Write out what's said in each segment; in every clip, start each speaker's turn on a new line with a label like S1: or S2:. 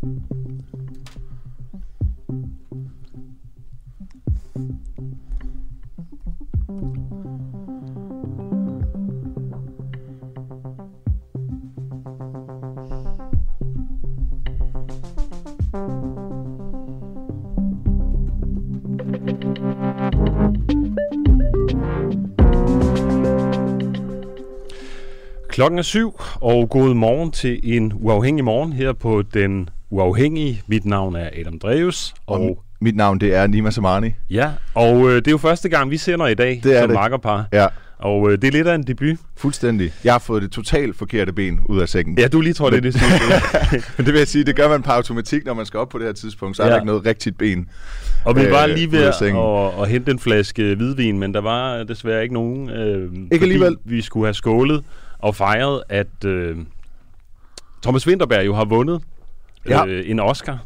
S1: Klokken er syv, og god morgen til en uafhængig morgen her på Den Uafhængige. Mit navn er Adam Dreves, og,
S2: Og mit navn, det er Nima Samani.
S1: ja, og øh, det er jo første gang, vi sender i dag
S2: Det er
S1: som
S2: det.
S1: makkerpar.
S2: Ja,
S1: Og øh, det er lidt af en debut.
S2: fuldstændig. Jeg har fået det totalt forkerte ben ud af sækken.
S1: Ja, du lige tror, det er det.
S2: Men det vil jeg sige, det gør man på automatik, når man skal op på det her tidspunkt. Så er
S1: Ja.
S2: der ikke noget rigtigt ben.
S1: Og vi var
S2: Øh,
S1: lige ved at,
S2: sengen.
S1: at hente en flaske hvidvin, men der var desværre ikke nogen. Øh, fordi
S2: alligevel.
S1: Vi skulle have skålet og fejret, at øh, Thomas Winterberg jo har vundet
S2: Ja.
S1: øh, en Oscar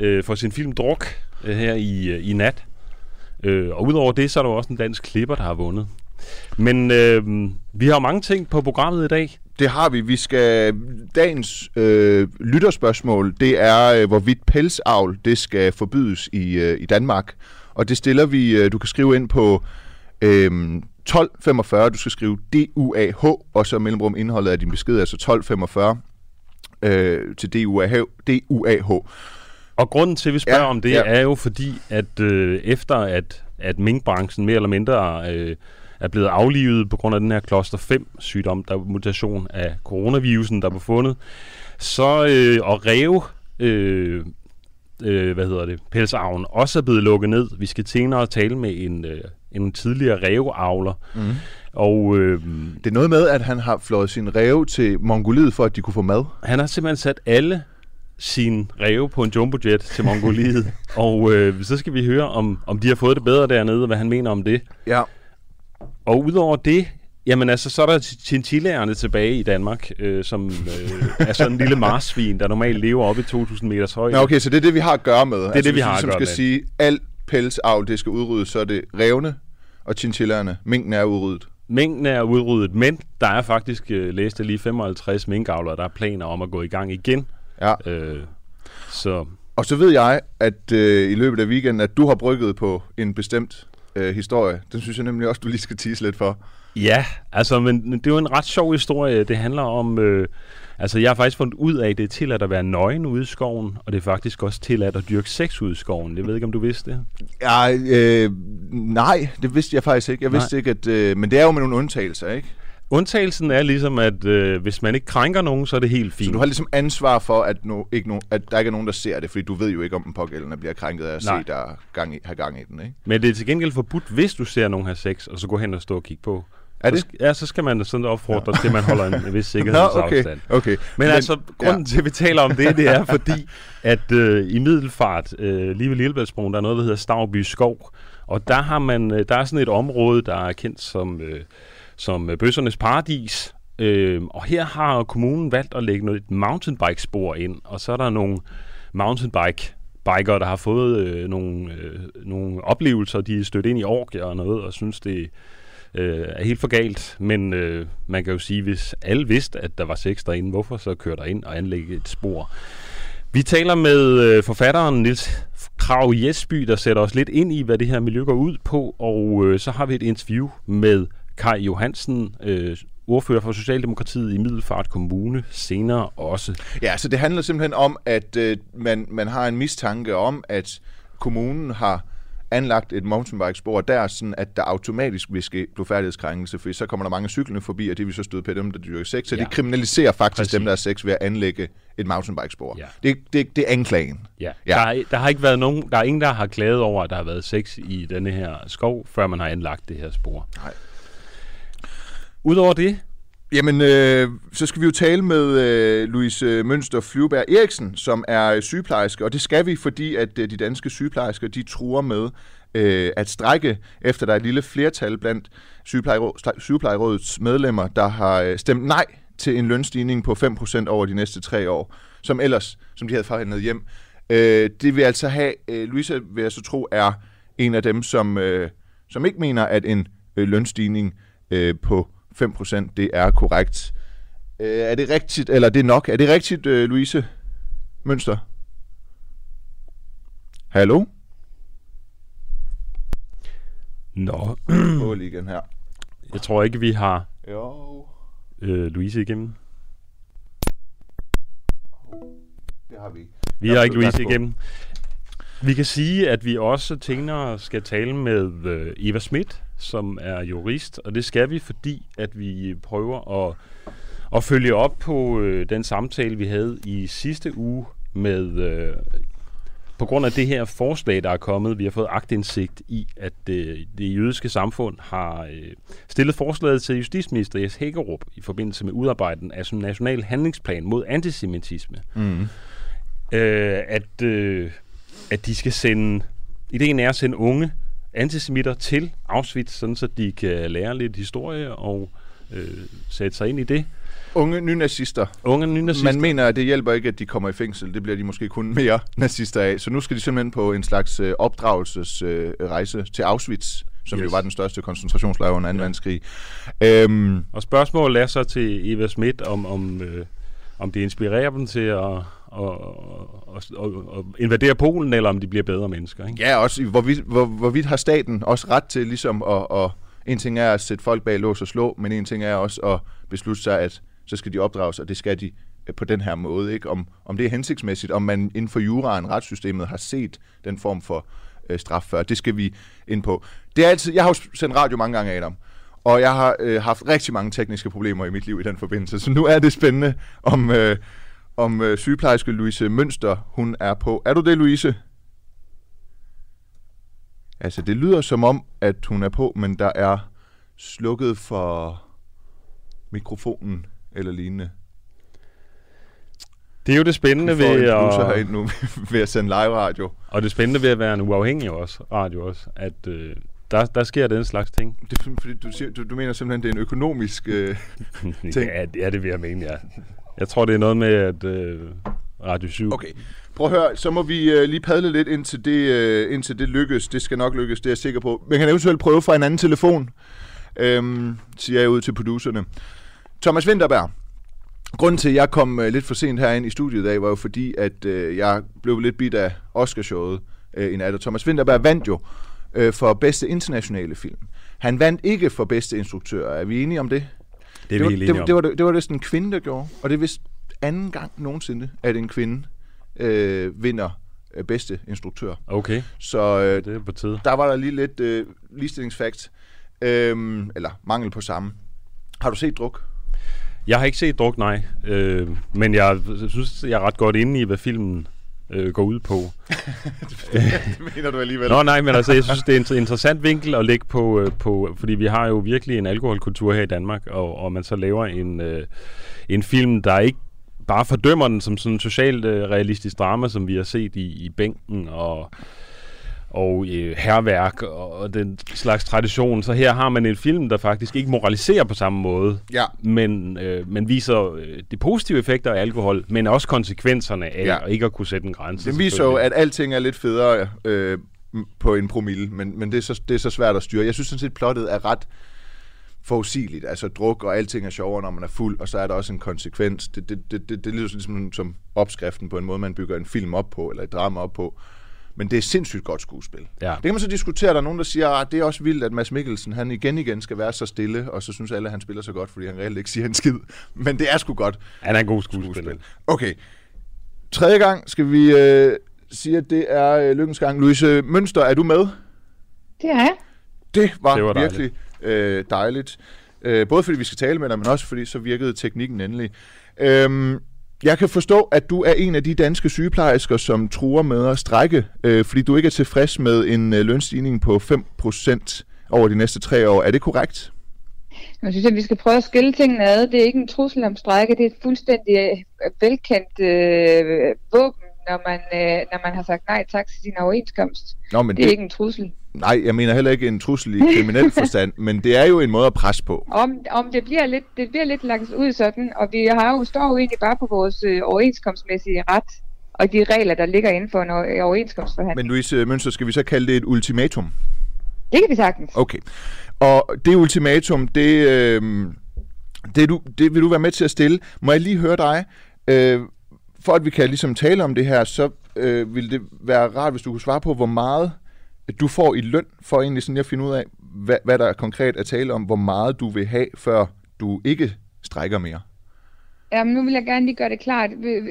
S1: øh, for sin film Druk øh, her i, øh, i nat. Øh, og udover det, så er der jo også en dansk klipper, der har vundet. Men øh, vi har jo mange ting på programmet i dag.
S2: Det har vi. Vi skal... Dagens øh, lytterspørgsmål, det er, øh, hvorvidt pelsavl, det skal forbydes i, øh, i Danmark. Og det stiller vi... Øh, du kan skrive ind på øh, 1245. Du skal skrive DUAH, og så mellemrum indholdet af din besked, altså 1245 øh, til DUAH. DUAH.
S1: Og grunden til, at vi spørger
S2: Ja,
S1: om det,
S2: ja.
S1: er jo fordi, at øh, efter at, at minkbranchen mere eller mindre øh, er blevet aflivet på grund af den her kloster 5 sygdom, der er mutation af coronavirusen, der er befundet, så øh, og ræve, øh, øh, hvad hedder det, pelsavlen også er blevet lukket ned. Vi skal senere tale med en, øh, en tidligere ræveavler.
S2: Mm.
S1: Og øh,
S2: Det er noget med, at han har flået sin ræve til Mongoliet, for at de kunne få mad.
S1: Han har simpelthen sat alle sine ræve på en jumbojet til Mongoliet. og øh, så skal vi høre, om, om de har fået det bedre dernede, og hvad han mener om det.
S2: Ja.
S1: Og udover det, jamen altså, så er der chinchillaerne tilbage i Danmark, øh, som øh, er sådan en lille marsvin, der normalt lever oppe i 2000 meters højde.
S2: Nå, okay, så det er det, vi har at gøre med. Det
S1: er det, vi har at
S2: som
S1: gøre
S2: skal
S1: med.
S2: sige, alt pelsavl, det skal udryddes, så er det revne og chinchillaerne. Minken er udryddet.
S1: Mængden er udryddet, men der er faktisk, øh, læste lige 55 minkavlere, der er planer om at gå i gang igen.
S2: Ja.
S1: Øh, så
S2: Og så ved jeg, at øh, i løbet af weekenden, at du har brygget på en bestemt øh, historie. Den synes jeg nemlig også, du lige skal tease lidt for.
S1: Ja, altså, men det er jo en ret sjov historie. Det handler om, øh, altså jeg har faktisk fundet ud af, at det er tilladt at være nøgen ude i skoven, og det er faktisk også tilladt at dyrke sex ude i skoven. Jeg ved ikke, om du vidste det.
S2: Ja, øh, nej, det vidste jeg faktisk ikke. Jeg
S1: Nej.
S2: vidste ikke, at... Øh, men det er jo med nogle undtagelser, ikke?
S1: Undtagelsen er ligesom, at øh, hvis man ikke krænker nogen, så er det helt fint.
S2: Så du har ligesom ansvar for, at, no, ikke no, at der ikke er nogen, der ser det, fordi du ved jo ikke, om den pågældende bliver krænket af at
S1: Nej.
S2: se, der gang i, har gang i den, ikke?
S1: Men det er til gengæld forbudt, hvis du ser nogen have sex, og så gå hen og stå og kigge på.
S2: Er det?
S1: Så, ja, så skal man sådan opfordre til, at man holder en, en vis
S2: Nå,
S1: sikkerhedsafstand.
S2: okay, okay.
S1: Men, Men altså, grunden ja. til, at vi taler om det, det er fordi, at øh, i Middelfart, øh, lige ved Lillebæltsbroen, der er noget, der hedder Stavby Skov. Og der har man, øh, der er sådan et område, der er kendt som, øh, som øh, bøssernes paradis. Øh, og her har kommunen valgt at lægge noget et mountainbike-spor ind, og så er der nogle mountainbike bikere, der har fået øh, nogle, øh, nogle oplevelser, de er stødt ind i orgier og noget, og synes, det øh, er helt for galt. Men øh, man kan jo sige, hvis alle vidste, at der var sex derinde, hvorfor så køre der ind og anlægge et spor? Vi taler med øh, forfatteren Nils Krav Jesby, der sætter os lidt ind i, hvad det her miljø går ud på, og øh, så har vi et interview med Kai Johansen, øh, ordfører for Socialdemokratiet i Middelfart Kommune, senere også.
S2: Ja, så det handler simpelthen om, at øh, man, man har en mistanke om, at kommunen har anlagt et mountainbike-spor der, sådan at der automatisk vil ske blodfærdighedskrænkelse, for så kommer der mange cyklende forbi, og det vil så støde på dem, der dyrker sex. Så
S1: Ja.
S2: det kriminaliserer faktisk
S1: Præcis.
S2: Dem, der har sex ved at anlægge et mountainbike-spor.
S1: Ja.
S2: Det, det, det er anklagen.
S1: Ja.
S2: Ja.
S1: Der, er, der har ikke været nogen, der er ingen, der har klaget over, at der har været sex i denne her skov, før man har anlagt det her spor.
S2: Nej.
S1: Udover det,
S2: Jamen, øh, så skal vi jo tale med øh, Louise øh, Mønster Flyvberg Eriksen, som er øh, sygeplejerske, og det skal vi, fordi at øh, de danske sygeplejersker, de truer med øh, at strække, efter der er et lille flertal blandt sygeplejerå- sygeplejerådets medlemmer, der har øh, stemt nej til en lønstigning på 5% over de næste tre år, som ellers, som de havde forhandlet hjem. Øh, det vil altså have, øh, Louise vil jeg så tro, er en af dem, som, øh, som ikke mener, at en øh, lønstigning øh, på 5% det er korrekt. Øh, er det rigtigt, eller det er nok? Er det rigtigt, øh, Louise? Mønster? Hallo?
S1: Nå,
S2: Prøv lige igen her.
S1: jeg tror ikke, vi har
S2: Jo,
S1: øh, Louise igennem.
S2: det har vi.
S1: Vi har ikke Louise igennem. Vi kan sige, at vi også tænker skal tale med øh, Eva Schmidt, som er jurist, og det skal vi, fordi at vi prøver at, at følge op på øh, den samtale, vi havde i sidste uge med, øh, på grund af det her forslag, der er kommet, vi har fået agtindsigt i, at øh, det jødiske samfund har øh, stillet forslaget til justitsminister Jes Hækkerup i forbindelse med udarbejden af en national handlingsplan mod antisemitisme
S2: Mm.
S1: øh, at, øh, at de skal sende... Ideen er at sende unge antisemitter til Auschwitz, sådan så de kan lære lidt historie og øh, sætte sig ind i det.
S2: Unge nynazister.
S1: Unge nynazister.
S2: Man mener, at det hjælper ikke, at de kommer i fængsel. Det bliver de måske kun mere nazister af. Så nu skal de simpelthen på en slags øh, opdragelsesrejse øh, til Auschwitz, som. Yes. jo var den største koncentrationslejr under 2. Ja. verdenskrig. Øhm,
S1: Og spørgsmålet er så til Eva Schmidt, om, om, øh, om det inspirerer dem til at, og, og, og, og invadere Polen, eller om de bliver bedre mennesker. Ikke?
S2: ja, også hvorvidt, hvor, hvorvidt har staten også ret til ligesom at, at... En ting er at sætte folk bag lås og slå, men en ting er også at beslutte sig, at så skal de opdrages, og det skal de øh, på den her måde. Ikke? Om, om det er hensigtsmæssigt, om man inden for juraen, retssystemet, har set den form for øh, straf før. Det skal vi ind på. Det er altid, jeg har jo sendt radio mange gange, Adam. Og jeg har øh, haft rigtig mange tekniske problemer i mit liv i den forbindelse. Så nu er det spændende, om, øh, om øh, sygeplejerske Louise Mønster, hun er på. Er du det, Louise? Altså, det lyder som om, at hun er på, men der er slukket for mikrofonen eller lignende.
S1: Det er jo det spændende
S2: Vi
S1: ved at,
S2: herind nu ved at sende live radio.
S1: og det spændende ved at være en uafhængig også, radio også, at øh, der, der sker den slags ting.
S2: Det er fordi, du, siger, du, du mener simpelthen, det er en økonomisk... Øh, Ting.
S1: ja, ja, det vil jeg mene, ja. Jeg tror, det er noget med, at øh, Radio 7...
S2: Okay, prøv at høre, så må vi øh, lige padle lidt indtil det, øh, indtil det lykkes. Det skal nok lykkes, det er jeg sikker på. Man kan eventuelt prøve fra en anden telefon, øhm, siger jeg ud til producerne. Thomas Winterberg, grunden til, at jeg kom øh, lidt for sent herind i studiet i dag, var jo fordi, at øh, jeg blev lidt bidt af Oscarshowet øh, i nat. Og Thomas Winterberg vandt jo øh, for bedste internationale film. Han vandt ikke for bedste instruktør. Er vi enige om det?
S1: Det
S2: det, var, det, det, var, det, var sådan en kvinde, der gjorde. Og det er vist anden gang nogensinde, at en kvinde øh, vinder øh, bedste instruktør.
S1: Okay,
S2: Så øh,
S1: det er på tide.
S2: der var der lige lidt øh, ligestillingsfakt. Øhm, eller mangel på samme. Har du set druk?
S1: Jeg har ikke set druk, nej. Øh, men jeg synes, jeg er ret godt inde i, hvad filmen øh, går ud på.
S2: det mener du alligevel.
S1: Nå nej, men altså, jeg synes, det er en inter- interessant vinkel at lægge på, øh, på, fordi vi har jo virkelig en alkoholkultur her i Danmark, og, og man så laver en, øh, en film, der ikke bare fordømmer den som sådan en socialt øh, realistisk drama, som vi har set i, i bænken og og øh, herværk og, og den slags tradition. Så her har man en film, der faktisk ikke moraliserer på samme måde,
S2: Ja.
S1: men, øh, men viser øh, de positive effekter af alkohol, men også konsekvenserne af
S2: Ja.
S1: ikke at kunne sætte en grænse.
S2: Det viser jo, at alting er lidt federe øh, på en promille, men, men det, er så, det er så svært at styre. Jeg synes sådan set, plottet er ret forudsigeligt. Altså druk og alting er sjovere, når man er fuld, og så er der også en konsekvens. Det, det, det, det, det lyder sådan ligesom som opskriften på en måde, man bygger en film op på, eller et drama op på. Men det er sindssygt godt skuespil.
S1: Ja.
S2: Det kan man så diskutere. Der er nogen, der siger, at det er også vildt, at Mads Mikkelsen han igen igen skal være så stille, og så synes alle, at han spiller så godt, fordi han reelt ikke siger en skid. Men det er sgu godt
S1: Han er en god skuespiller.
S2: skuespil. Okay. Tredje gang skal vi øh, sige, at det er øh, lykkens gang. Louise Mønster, er du med?
S3: Det er jeg.
S2: Det var,
S1: Det var dejligt.
S2: virkelig øh, dejligt. Øh, både fordi vi skal tale med dig, men også fordi så virkede teknikken endelig. Øhm, jeg kan forstå, at du er en af de danske sygeplejersker, som truer med at strække, øh, fordi du ikke er tilfreds med en øh, lønstigning på 5% over de næste tre år. Er det korrekt?
S3: Jeg synes, at vi skal prøve at skille tingene ad. Det er ikke en trussel om strække, det er et fuldstændig øh, velkendt øh, våben, når man, øh, når man har sagt nej tak til sin overenskomst.
S2: Nå, men
S3: Det er
S2: det,
S3: ikke en trussel.
S2: nej, jeg mener heller ikke en trussel i kriminel forstand, men det er jo en måde at presse på.
S3: Om, om det bliver lidt, det bliver lidt lagt ud sådan, og vi har jo, står jo egentlig bare på vores øh, overenskomstmæssige ret, og de regler, der ligger inden for en overenskomstforhandling.
S2: Men Louise Mønster, skal vi så kalde det et ultimatum?
S3: Det kan vi sagtens.
S2: Okay. Og det ultimatum, det, øh, det, du, det vil du være med til at stille. Må jeg lige høre dig? Øh, for at vi kan ligesom tale om det her, så øh, vil det være rart, hvis du kunne svare på, hvor meget du får i løn, for egentlig sådan at finde ud af, hvad, hvad der konkret er tale om, hvor meget du vil have, før du ikke strækker mere.
S3: Jamen, nu vil jeg gerne lige gøre det klart,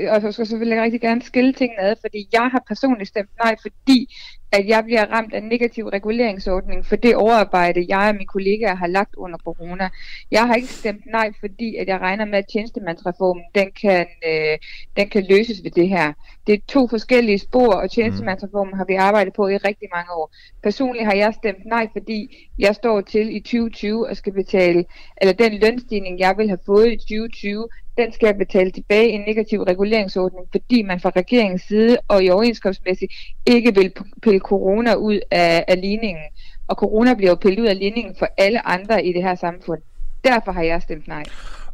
S3: og så vil jeg rigtig gerne skille tingene ad, fordi jeg har personligt stemt nej, fordi at jeg bliver ramt af en negativ reguleringsordning for det overarbejde, jeg og mine kollegaer har lagt under corona. Jeg har ikke stemt nej, fordi at jeg regner med, at tjenestemandsreformen den kan, øh, den kan løses ved det her. Det er to forskellige spor, og tjenestemandsreformen har vi arbejdet på i rigtig mange år. Personligt har jeg stemt nej, fordi jeg står til i 2020 og skal betale, eller den lønstigning, jeg vil have fået i 2020, den skal betale tilbage i en negativ reguleringsordning, fordi man fra regeringens side og i overenskomstmæssigt ikke vil pille corona ud af, af ligningen. Og corona bliver jo pillet ud af ligningen for alle andre i det her samfund. Derfor har jeg stemt nej.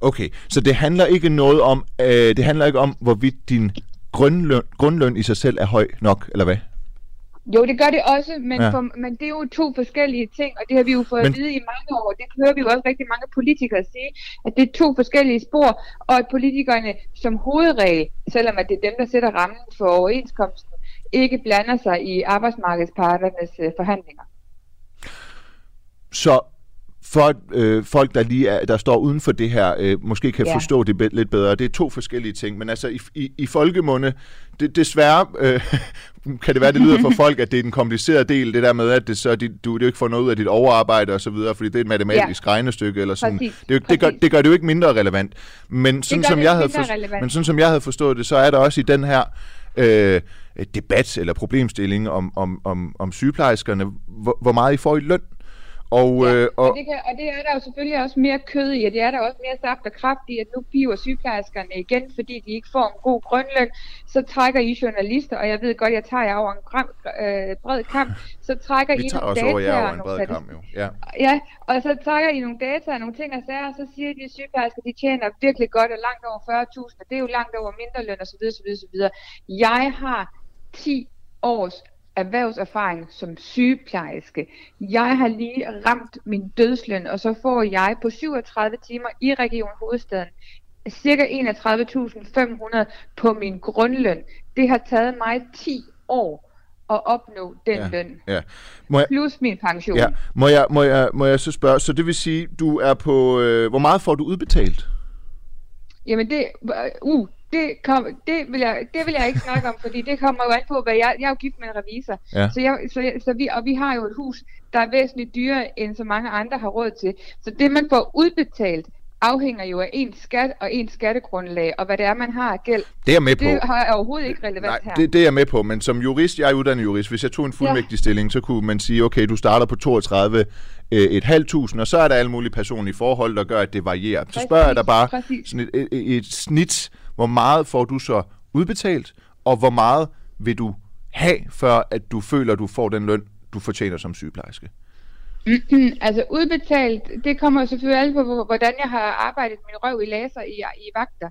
S2: Okay, så det handler ikke noget om, øh, det handler ikke om, hvorvidt din grundløn, grundløn i sig selv er høj nok, eller hvad?
S3: Jo, det gør det også, men, ja. for, men det er jo to forskellige ting, og det har vi jo fået men... at vide i mange år. Det hører vi jo også rigtig mange politikere sige, at det er to forskellige spor, og at politikerne som hovedregel, selvom at det er dem, der sætter rammen for overenskomsten, ikke blander sig i arbejdsmarkedsparternes øh, forhandlinger.
S2: Så for øh, folk, der lige er, der står uden for det her, øh, måske kan ja. forstå det be- lidt bedre. Det er to forskellige ting, men altså i, i, i folkemunde, det, desværre øh, kan det være, det lyder for folk, at det er den komplicerede del, det der med, at det, så, de, du det ikke får noget ud af dit overarbejde og så videre, fordi det er et matematisk ja. regnestykke eller sådan. Præcis. Det, det, gør, det gør det jo ikke mindre relevant. Men sådan, som jeg havde for, men sådan som jeg havde forstået det, så er der også i den her øh, debat eller problemstilling om, om, om, om sygeplejerskerne, hvor, hvor meget I får i løn.
S3: Og, ja, øh, og, og, det kan, og det er der jo selvfølgelig også mere kød i, og det er der også mere saft og kraft i, at nu piver sygeplejerskerne igen, fordi de ikke får en god grønløn. Så trækker I journalister, og jeg ved godt, jeg tager jer over en gram, øh, bred kamp, så trækker
S2: Vi
S3: I
S2: nogle data. Vi tager over en bred kamp, jo. Ja.
S3: ja, og så trækker I nogle data og nogle ting og sager, og så siger de, sygeplejersker de tjener virkelig godt og langt over 40.000, og det er jo langt over mindre løn osv. osv., osv. Jeg har 10 års erhvervserfaring som sygeplejerske. Jeg har lige ramt min dødsløn, og så får jeg på 37 timer i Region Hovedstaden cirka 31.500 på min grundløn. Det har taget mig 10 år at opnå den ja, løn. Ja. Må jeg, Plus min pension. Ja.
S2: Må, jeg, må, jeg, må jeg så spørge, så det vil sige, du er på, øh, hvor meget får du udbetalt?
S3: Jamen det, uh, det, kom, det, vil jeg, det vil jeg ikke snakke om, fordi det kommer jo an på, hvad jeg, jeg er jo gift med en revisor. Ja. Så, jeg, så, jeg, så vi, og vi har jo et hus, der er væsentligt dyrere, end så mange andre har råd til. Så det, man får udbetalt, afhænger jo af ens skat og ens skattegrundlag, og hvad det er, man har af gæld.
S2: Det er med på.
S3: Det har overhovedet ikke relevant Nej, her.
S2: Det, det er jeg med på, men som jurist, jeg er uddannet jurist, hvis jeg tog en fuldmægtig ja. stilling, så kunne man sige, okay, du starter på 32 øh, et halvt tusind, og så er der alle mulige personlige forhold, der gør, at det varierer. Så spørger jeg dig bare sådan et, et, et snit hvor meget får du så udbetalt, og hvor meget vil du have, før at du føler, at du får den løn, du fortjener som sygeplejerske?
S3: altså udbetalt, det kommer selvfølgelig alt på, hvordan jeg har arbejdet min røv i laser i, i vagter.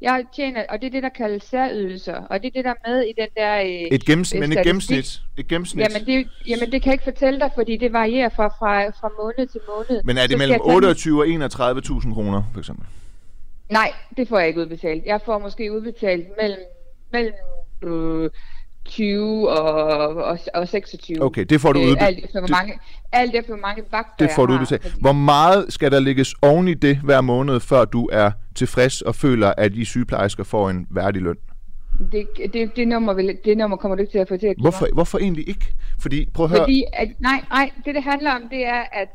S3: Jeg tjener, og det er det, der kaldes særydelser, og det er det, der er med i den der øh,
S2: Et gennemsnit, men et gennemsnit, et gennemsnit.
S3: Jamen det, jamen det kan jeg ikke fortælle dig, fordi det varierer fra, fra, fra måned til måned.
S2: Men er det Så mellem 28 og 31.000 kroner, for eksempel?
S3: Nej, det får jeg ikke udbetalt. Jeg får måske udbetalt mellem, mellem øh, 20 og, og, og 26.
S2: Okay, det får du øh, udbetalt.
S3: Alt efter, hvor mange, alt efter, hvor mange vagter
S2: Det får du udbetalt. Fordi... Hvor meget skal der lægges oven i det hver måned, før du er tilfreds og føler, at I sygeplejersker får en værdig løn?
S3: Det, det, det, nummer, vil, det nummer kommer du ikke til at få til at
S2: hvorfor, hvorfor egentlig ikke? Fordi, prøv at høre...
S3: Fordi, at, nej, nej, det det handler om, det er, at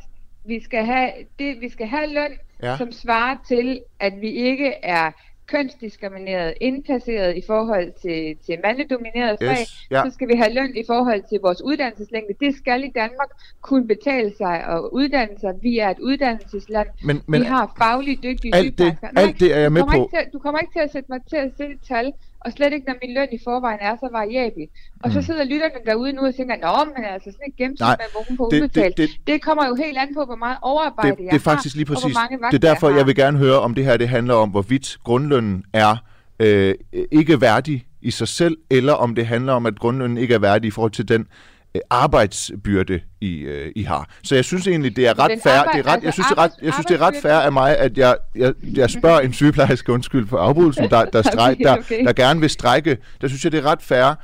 S3: vi skal have, det, vi skal have løn, ja. som svarer til, at vi ikke er kønsdiskrimineret, indplaceret i forhold til, til mandedomineret fag, yes, ja. så skal vi have løn i forhold til vores uddannelseslængde. Det skal i Danmark kunne betale sig at uddanne sig. Vi er et uddannelsesland. Men, men vi har fagligt dygtige
S2: alt det, alt det er jeg med på.
S3: Til, du kommer ikke til at sætte mig til at sætte et tal og slet ikke, når min løn i forvejen er så variabel. Og mm. så sidder lytterne derude nu og tænker, nå, men altså sådan et gennemsnit med vågen på det, udbetalt. Det, det, det, kommer jo helt an på, hvor meget overarbejde
S2: det,
S3: jeg
S2: Det er faktisk lige præcis. Det er derfor, jeg, jeg vil gerne høre, om det her det handler om, hvorvidt grundlønnen er øh, ikke værdig i sig selv, eller om det handler om, at grundlønnen ikke er værdig i forhold til den arbejdsbyrde, I, øh, I har. Så jeg synes egentlig, det er ret fair. det er ret, jeg synes, det er ret, jeg synes, det er ret fair af mig, at jeg, jeg, jeg spørger en sygeplejerske, undskyld for afbrydelsen, der, der, strej,
S3: Okay,
S2: der, der gerne vil strække. Der synes jeg, det er ret fair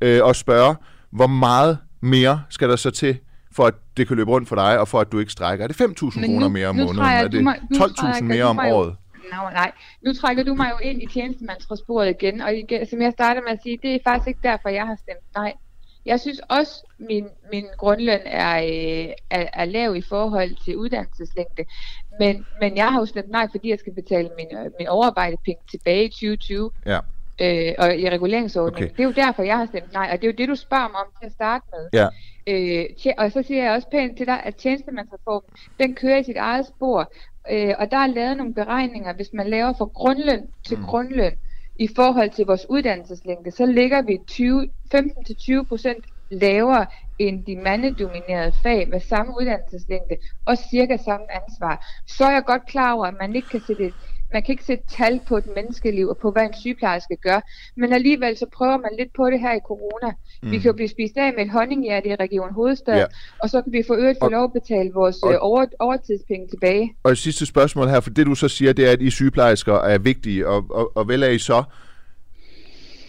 S2: øh, at spørge, hvor meget mere skal der så til, for at det kan løbe rundt for dig, og for at du ikke strækker? Er det 5.000
S3: Men
S2: kroner mere om måneden?
S3: trækker
S2: Er det
S3: mig- nu
S2: 12.000
S3: trækker
S2: mere om året?
S3: Nå, nej. Nu trækker du mig jo ind i tjenestemandsforsporet igen, og igen, som jeg startede med at sige, det er faktisk ikke derfor, jeg har stemt nej. Jeg synes også, min, min grundløn er, øh, er, er lav i forhold til uddannelseslængde. Men, men jeg har jo stemt nej, fordi jeg skal betale min, øh, min overarbejdepenge tilbage i 2020
S2: Ja.
S3: øh, og i reguleringsordningen.
S2: Okay.
S3: Det er jo derfor, jeg har stemt nej, og det er jo det, du spørger mig om til at starte med.
S2: Ja.
S3: Øh, og så siger jeg også pænt til dig, at tjenestemandsreformen, den kører i sit eget spor, øh, og der er lavet nogle beregninger, hvis man laver fra grundløn til mm. grundløn, i forhold til vores uddannelseslængde, så ligger vi 20, 15-20 procent lavere end de mandedominerede fag med samme uddannelseslængde og cirka samme ansvar. Så er jeg godt klar over, at man ikke kan sætte et, man kan ikke sætte tal på et menneskeliv og på, hvad en sygeplejerske gør, men alligevel så prøver man lidt på det her i corona. Mm. Vi kan jo blive spist af med et honninghjerte i Region Hovedstad,
S2: Ja.
S3: og så kan vi for øvrigt få lov at betale vores
S2: og-
S3: øh, over, overtidspenge tilbage.
S2: Og et sidste spørgsmål her, for det du så siger, det er, at I sygeplejersker er vigtige, og, og, og vel er I så,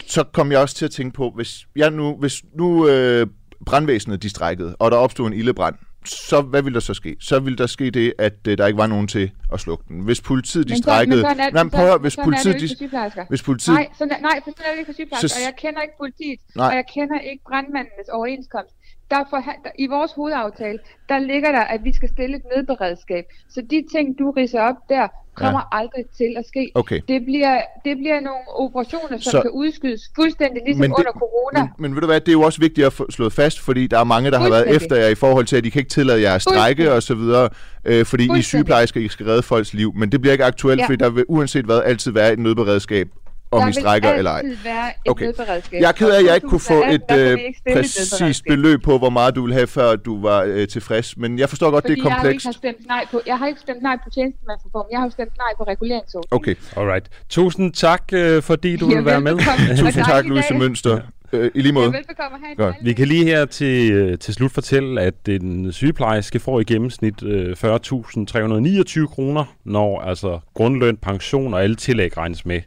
S2: så kom jeg også til at tænke på, hvis jeg nu, hvis nu øh, brandvæsenet de strækkede, og der opstod en ildebrand, så hvad ville der så ske? Så ville der ske det, at øh, der ikke var nogen til at slukke den. Hvis politiet de strækkede...
S3: men sådan
S2: men prøv at hvis politiet... De,
S3: for
S2: hvis politiet
S3: Nej, sådan er, nej, for sådan er det ikke for sygeplejersker,
S2: Så-
S3: og jeg kender ikke politiet,
S2: Nej.
S3: og jeg kender ikke brandmændenes overenskomst. Derfor, der, I vores hovedaftale, der ligger der, at vi skal stille et nødberedskab. Så de ting, du ridser op der, kommer ja. aldrig til at ske.
S2: Okay.
S3: Det bliver, det bliver nogle operationer, som
S2: Så-
S3: kan udskydes fuldstændig ligesom
S2: Men det-
S3: under corona.
S2: Men, men ved du hvad, det er jo også vigtigt at få slået fast, fordi der er mange, der har været efter jer i forhold til, at de kan ikke tillade jer at strække og så videre, øh, fordi I er sygeplejersker, I skal redde folks liv. Men det bliver ikke aktuelt. Ja. fordi der vil uanset hvad altid være et nødberedskab, om
S3: der
S2: I strækker
S3: vil
S2: eller ej.
S3: altid være et
S2: Okay. Jeg er ked af, at jeg ikke kunne få
S3: 2018,
S2: et øh, præcist beløb på, hvor meget du ville have, før du var øh, tilfreds. Men jeg forstår godt,
S3: Fordi
S2: det er
S3: jeg jo ikke
S2: komplekst.
S3: har stemt nej på, jeg har ikke stemt nej på tjenestemandsreformen, jeg har stemt nej på reguleringsordningen.
S2: Okay,
S1: Alright. Tusind tak, øh, fordi du
S3: Ja,
S1: vil være med.
S3: velbekomme.
S2: Tusind tak, Louise. Mønster. Øh, I lige
S3: Ja,
S2: måde.
S3: velbekomme.
S2: Godt.
S3: dejlig
S1: Vi kan lige her til, øh, til slut fortælle, at en sygeplejerske får i gennemsnit øh, 40.329 kroner, når altså grundløn, pension og alle tillæg regnes med.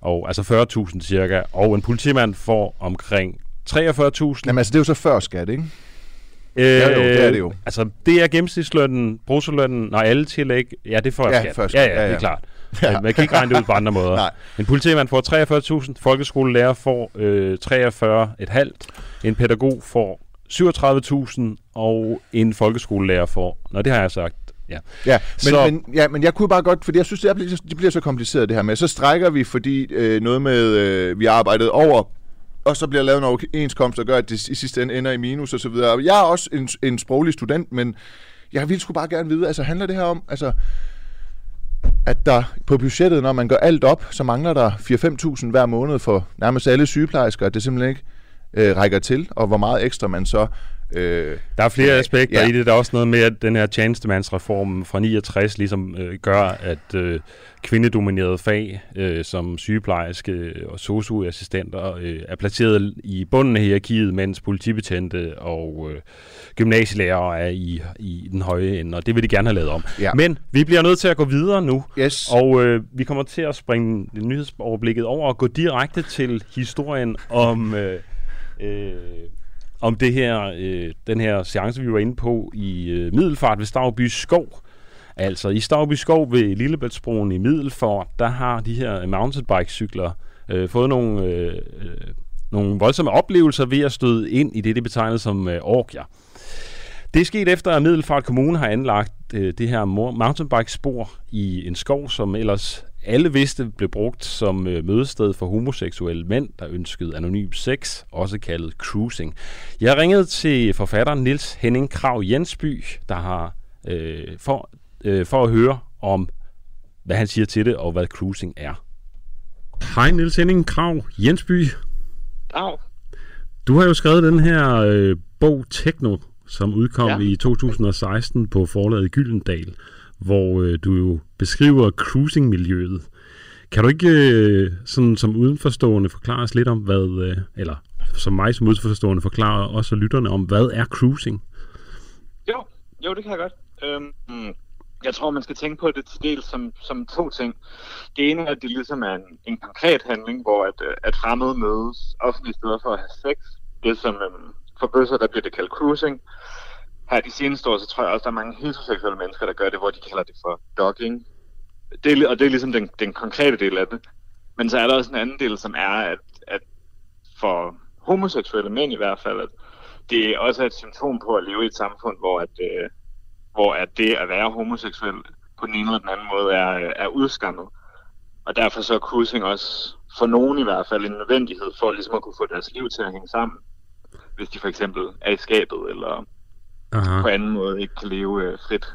S1: Og altså 40.000 cirka. Og en politimand får omkring 43.000.
S2: Jamen altså, det er jo så før skat, ikke?
S1: Øh,
S2: Ja, jo, det er det jo.
S1: Altså, det er gennemsnitslønnen, bruttolønnen, når alle tillæg, ja, det før
S2: Ja,
S1: skat.
S2: før skat,
S1: Ja, ja,
S2: ja,
S1: det er klart.
S2: Ja.
S1: Man kan ikke regne det ud på andre måder.
S2: Nej.
S1: En politimand får 43.000, folkeskolelærer får øh, 43,5, en pædagog får 37.000, og en folkeskolelærer får, når det har jeg sagt, ja.
S2: Ja, men,
S1: Så-
S2: men, ja, men jeg kunne bare godt, fordi jeg synes, det, er, det bliver så kompliceret det her med. Så strækker vi, fordi øh, noget med, øh, vi har arbejdet over, og så bliver lavet en overenskomst, der gør, at det i sidste ende ender i minus og så videre. Jeg er også en, en sproglig student, men jeg vil sgu bare gerne vide, altså handler det her om, altså, at der på budgettet, når man gør alt op, så mangler der 4-5.000 hver måned for nærmest alle sygeplejersker, at det simpelthen ikke øh, rækker til, og hvor meget ekstra man så... Øh,
S1: Der er flere aspekter
S2: Ja.
S1: i det. Der er også noget med, at den her tjenestemandsreform fra 69 ligesom øh, gør, at øh, kvindedominerede fag, øh, som sygeplejerske og sosu-assistenter, øh, er placeret i bunden af hierarkiet, mens politibetjente og øh, gymnasielærer er i, i den høje ende, og det vil de gerne have lavet om.
S2: Ja.
S1: Men vi bliver nødt til at gå videre nu,
S2: yes.
S1: og øh, vi kommer til at springe nyhedsoverblikket over og gå direkte til historien om... Øh, øh, om det her, øh, den her seance, vi var inde på i øh, Middelfart ved Stavby Skov. Altså i Stavby Skov ved Lillebæltsbroen i Middelfart, der har de her mountainbike-cykler øh, fået nogle, øh, øh, nogle voldsomme oplevelser ved at støde ind i det, det betegnes som øh, orkier. Det er sket efter, at Middelfart Kommune har anlagt øh, det her mountainbike-spor i en skov, som ellers alle vidste blev brugt som øh, mødested for homoseksuelle mænd, der ønskede anonym sex, også kaldet cruising. Jeg ringede til forfatteren Nils Henning Krav Jensby, der har øh, for, øh, for at høre om, hvad han siger til det, og hvad cruising er. Hej Nils Henning Krav Jensby.
S4: Dag.
S1: Du har jo skrevet den her øh, bog Techno, som udkom
S4: Ja.
S1: i 2016 på forlaget Gyldendal, hvor øh, du jo beskriver cruising-miljøet. Kan du ikke øh, sådan som udenforstående forklare os lidt om, hvad, øh, eller som mig som udenforstående forklare også lytterne om, hvad er cruising?
S4: Jo, jo, det kan jeg godt. Øhm, jeg tror, man skal tænke på det til del som, som to ting. Det ene er, at det ligesom er en, en konkret handling, hvor at, øh, at fremmede mødes offentlige steder for at have sex. Det som øhm, for bøsser, der bliver det kaldt cruising. Her de seneste år, så tror jeg også, der er mange heteroseksuelle mennesker, der gør det, hvor de kalder det for dogging. Det er, og det er ligesom den, den konkrete del af det. Men så er der også en anden del, som er, at, at for homoseksuelle mænd i hvert fald, at det er også et symptom på at leve i et samfund, hvor at, øh, hvor at det at være homoseksuel på den ene eller den anden måde er, er udskammet. Og derfor så er cruising også for nogen i hvert fald en nødvendighed for ligesom at kunne få deres liv til at hænge sammen. Hvis de for eksempel er i skabet, eller Aha. på anden måde ikke kan leve øh, frit.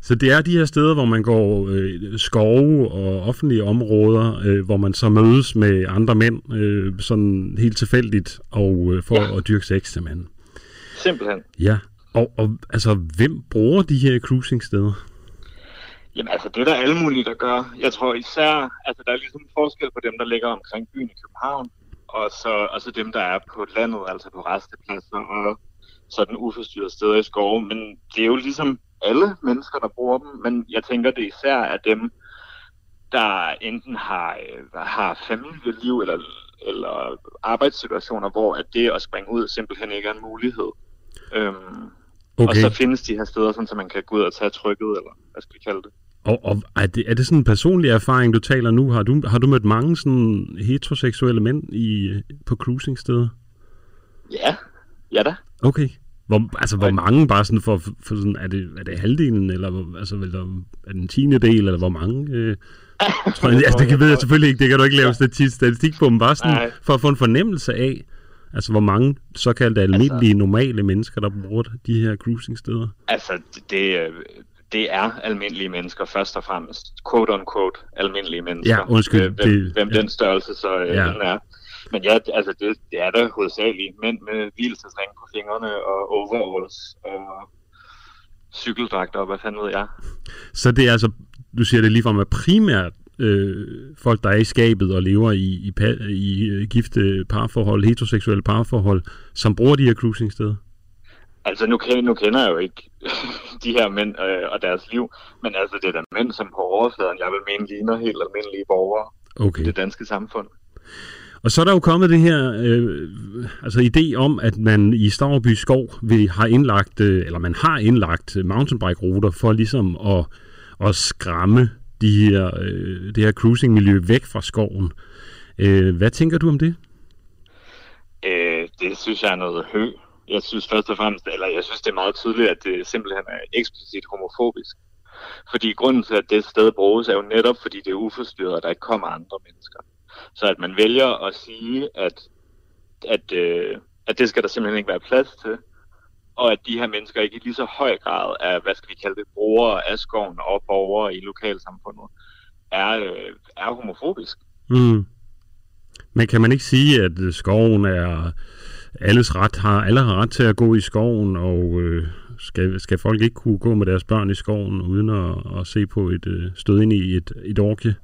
S1: Så det er de her steder, hvor man går øh, skove og offentlige områder, øh, hvor man så mødes med andre mænd, øh, sådan helt tilfældigt, og øh, for ja. at dyrke sex simpelthen.
S4: Simpelthen.
S1: Ja, og, og altså, hvem bruger de her cruising-steder?
S4: Jamen altså, det er der alle mulige, der gør. Jeg tror især, altså der er ligesom forskel på dem, der ligger omkring byen i København, og så, og så dem, der er på landet, altså på restepladser og sådan uforstyrrede steder i skove. Men det er jo ligesom alle mennesker, der bruger dem, men jeg tænker, det især er dem, der enten har, øh, har familieliv eller, eller arbejdssituationer, hvor at det at springe ud simpelthen ikke er en mulighed. Øhm, okay. Og så findes de her steder, sådan, så man kan gå ud og tage trykket, eller hvad skal vi kalde det.
S1: Og, og er, det, er det sådan en personlig erfaring, du taler nu? Har du, har du mødt mange sådan heteroseksuelle mænd i, på cruisingsteder?
S4: Ja, ja da.
S1: Okay. Hvor, altså, hvor mange bare sådan for, for sådan, er det, er det halvdelen, eller altså, eller, er det en tiende del, eller hvor mange? Øh, tror jeg, altså, det kan ved jeg selvfølgelig ikke, det kan du ikke lave statistik på, men bare sådan Nej. for at få en fornemmelse af, altså hvor mange såkaldte almindelige, altså, normale mennesker, der bruger de her cruising-steder?
S4: Altså, det, det er almindelige mennesker først og fremmest. Quote on quote, almindelige mennesker.
S1: Ja, undskyld.
S4: Hvem, det, hvem ja. den størrelse så øh, ja. den er. Men ja, altså det, det er der hovedsageligt mænd med hvilesesring på fingrene og overalls og cykeldragter og hvad fanden ved jeg.
S1: Så det er altså, du siger det lige fra med primært øh, folk, der er i skabet og lever i, i, i øh, gifte parforhold, heteroseksuelle parforhold, som bruger de her cruising-steder?
S4: Altså, nu, nu kender jeg jo ikke de her mænd øh, og deres liv, men altså, det er da mænd, som på overfladen, jeg vil mene, ligner helt almindelige borgere okay. i det danske samfund.
S1: Og så er der jo kommet det her øh, altså idé om, at man i Stavby Skov vil har indlagt, øh, eller man har indlagt mountainbike-ruter for ligesom at, at skræmme de her, øh, det her cruising-miljø væk fra skoven. Øh, hvad tænker du om det?
S4: Øh, det synes jeg er noget hø. Jeg synes først og fremmest, eller jeg synes det er meget tydeligt, at det simpelthen er eksplicit homofobisk. Fordi grunden til, at det sted bruges, er jo netop, fordi det er uforstyrret, og der ikke kommer andre mennesker. Så at man vælger at sige, at, at, øh, at det skal der simpelthen ikke være plads til, og at de her mennesker ikke i lige så høj grad er, hvad skal vi kalde det, brugere af skoven og borgere i lokalsamfundet, er, øh, er homofobisk.
S1: Mm. Men kan man ikke sige, at øh, skoven er alles ret, har alle har ret til at gå i skoven, og øh, skal, skal folk ikke kunne gå med deres børn i skoven, uden at, at se på et øh, stød ind i et, et orke?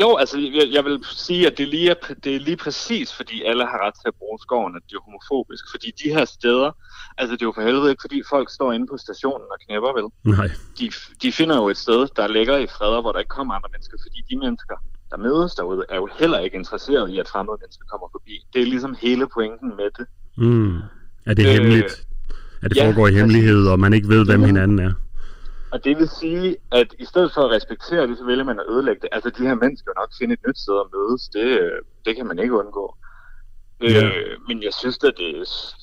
S4: Jo, altså jeg, jeg vil sige, at det, lige er, det er lige præcis, fordi alle har ret til at bruge skoven, at det er homofobisk. Fordi de her steder, altså det er jo for helvede ikke, fordi folk står inde på stationen og knæpper, vel?
S1: Nej.
S4: De, de finder jo et sted, der ligger i freder, hvor der ikke kommer andre mennesker, fordi de mennesker, der mødes derude, er jo heller ikke interesseret i, at fremmede mennesker kommer forbi. Det er ligesom hele pointen med det.
S1: Mm. Er det øh, hemmeligt? At det ja, foregår i hemmelighed, og man ikke ved, hvem hinanden er?
S4: Og det vil sige, at i stedet for at respektere det, så vælger man at ødelægge det. Altså, de her mennesker jo nok finde et nyt sted at mødes. Det, det kan man ikke undgå. Ja. Øh, men jeg synes at det,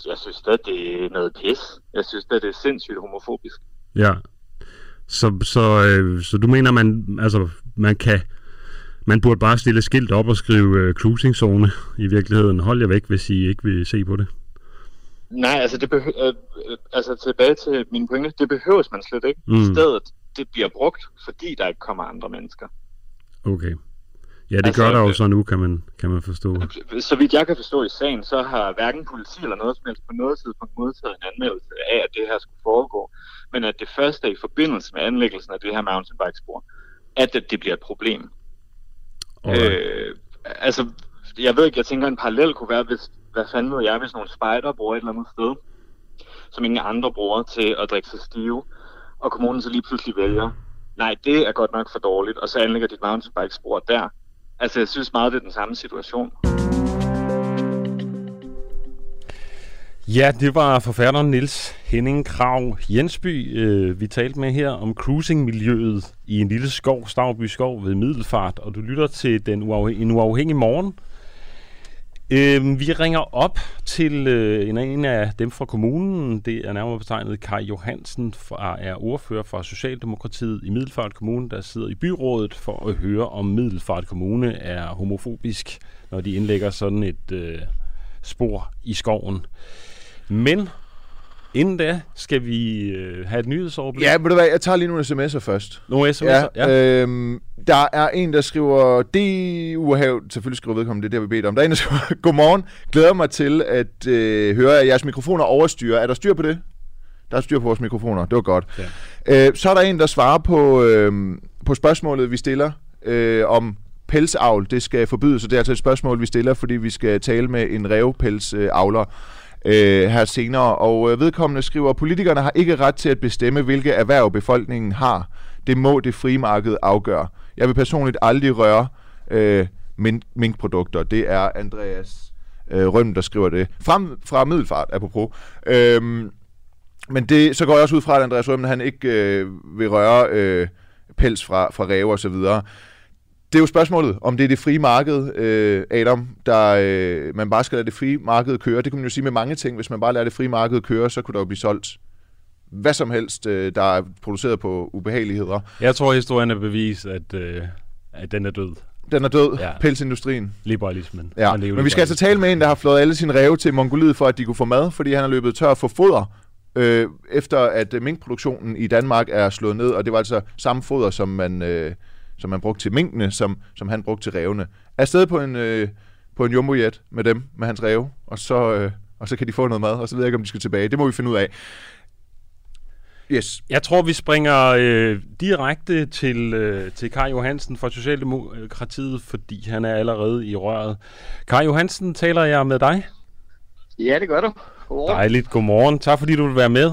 S4: jeg synes at det er noget pis. Jeg synes at det er sindssygt homofobisk.
S1: Ja. Så, så, øh, så du mener, man, altså, man kan man burde bare stille skilt op og skrive øh, cruising zone i virkeligheden. Hold jer væk, hvis I ikke vil se på det.
S4: Nej, altså, det behø- øh, øh, altså tilbage til min pointe, det behøves man slet ikke. Mm. I stedet, det bliver brugt, fordi der ikke kommer andre mennesker.
S1: Okay. Ja, det altså, gør der jo så nu, kan man, kan man forstå.
S4: Så vidt jeg kan forstå i sagen, så har hverken politi eller noget som helst på noget tidspunkt modtaget en anmeldelse af, at det her skulle foregå. Men at det første er i forbindelse med anlæggelsen af det her mountainbike-spor, at det bliver et problem. Øh, altså, jeg ved ikke, jeg tænker en parallel kunne være, hvis, hvad fanden ved jeg, hvis nogle spejder bruger et eller andet sted, som ingen andre bruger til at drikke sig stive, og kommunen så lige pludselig vælger, nej, det er godt nok for dårligt, og så anlægger dit mountainbike-spor der. Altså, jeg synes meget, det er den samme situation.
S1: Ja, det var forfatteren Nils Henning Krav Jensby, øh, vi talte med her om cruisingmiljøet i en lille skov, Stavby Skov ved Middelfart, og du lytter til den uafhæ- en uafhængig morgen. Øh, vi ringer op til øh, en, en af dem fra kommunen. Det er nærmere betegnet Kai Johansen, fra, er ordfører for Socialdemokratiet i Middelfart Kommune, der sidder i byrådet for at høre, om Middelfart Kommune er homofobisk, når de indlægger sådan et øh, spor i skoven. Men inden da skal vi øh, have et nyhedsoverblik.
S2: Ja, ved du hvad, jeg tager lige nogle sms'er først.
S1: Nogle sms'er?
S2: Ja,
S1: ja.
S2: Øhm, der er en, der skriver, det uhav, selvfølgelig skriver vedkommende, det er det, vi bedt om. Der er en, der skriver, godmorgen, glæder mig til at øh, høre, at jeres mikrofoner overstyrer. Er der styr på det? Der er styr på vores mikrofoner, det var godt. Ja. Øh, så er der en, der svarer på, øh, på spørgsmålet, vi stiller øh, om pelsavl. Det skal forbydes, og det er altså et spørgsmål, vi stiller, fordi vi skal tale med en revpelsavler øh, Øh, her senere. Og øh, vedkommende skriver, politikerne har ikke ret til at bestemme, hvilke erhverv befolkningen har. Det må det frie marked afgøre. Jeg vil personligt aldrig røre øh, mink- minkprodukter. Det er Andreas øh, Røm, der skriver det. Fra, fra Middelfart, apropos. Øhm, men det, så går jeg også ud fra, at Andreas Røm, han ikke øh, vil røre øh, pels fra, fra ræve og så videre. Det er jo spørgsmålet, om det er det frie marked, øh, Adam, der øh, man bare skal lade det frie marked køre. Det kan man jo sige med mange ting. Hvis man bare lader det frie marked køre, så kunne der jo blive solgt hvad som helst, øh, der er produceret på ubehageligheder.
S1: Jeg tror, historien er bevis, at, øh, at den er død.
S2: Den er død,
S1: Ja.
S2: pelsindustrien.
S1: Liberalismen.
S2: Ja. Men vi skal altså tale med en, der har flået alle sine ræve til Mongoliet, for at de kunne få mad, fordi han har løbet tør for foder, øh, efter at minkproduktionen i Danmark er slået ned, og det var altså samme foder, som man, øh, som man brugte til minkene, som, som han brugte til rævene. Er sted på en, øh, på en jumbojet med dem, med hans ræve, og så, øh, og så kan de få noget mad, og så ved jeg ikke, om de skal tilbage. Det må vi finde ud af. Yes.
S1: Jeg tror, vi springer øh, direkte til, øh, til Kai Johansen fra Socialdemokratiet, fordi han er allerede i røret. Kai Johansen, taler jeg med dig?
S5: Ja, det gør du. Godmorgen.
S1: Dejligt, godmorgen. Tak fordi du vil være med.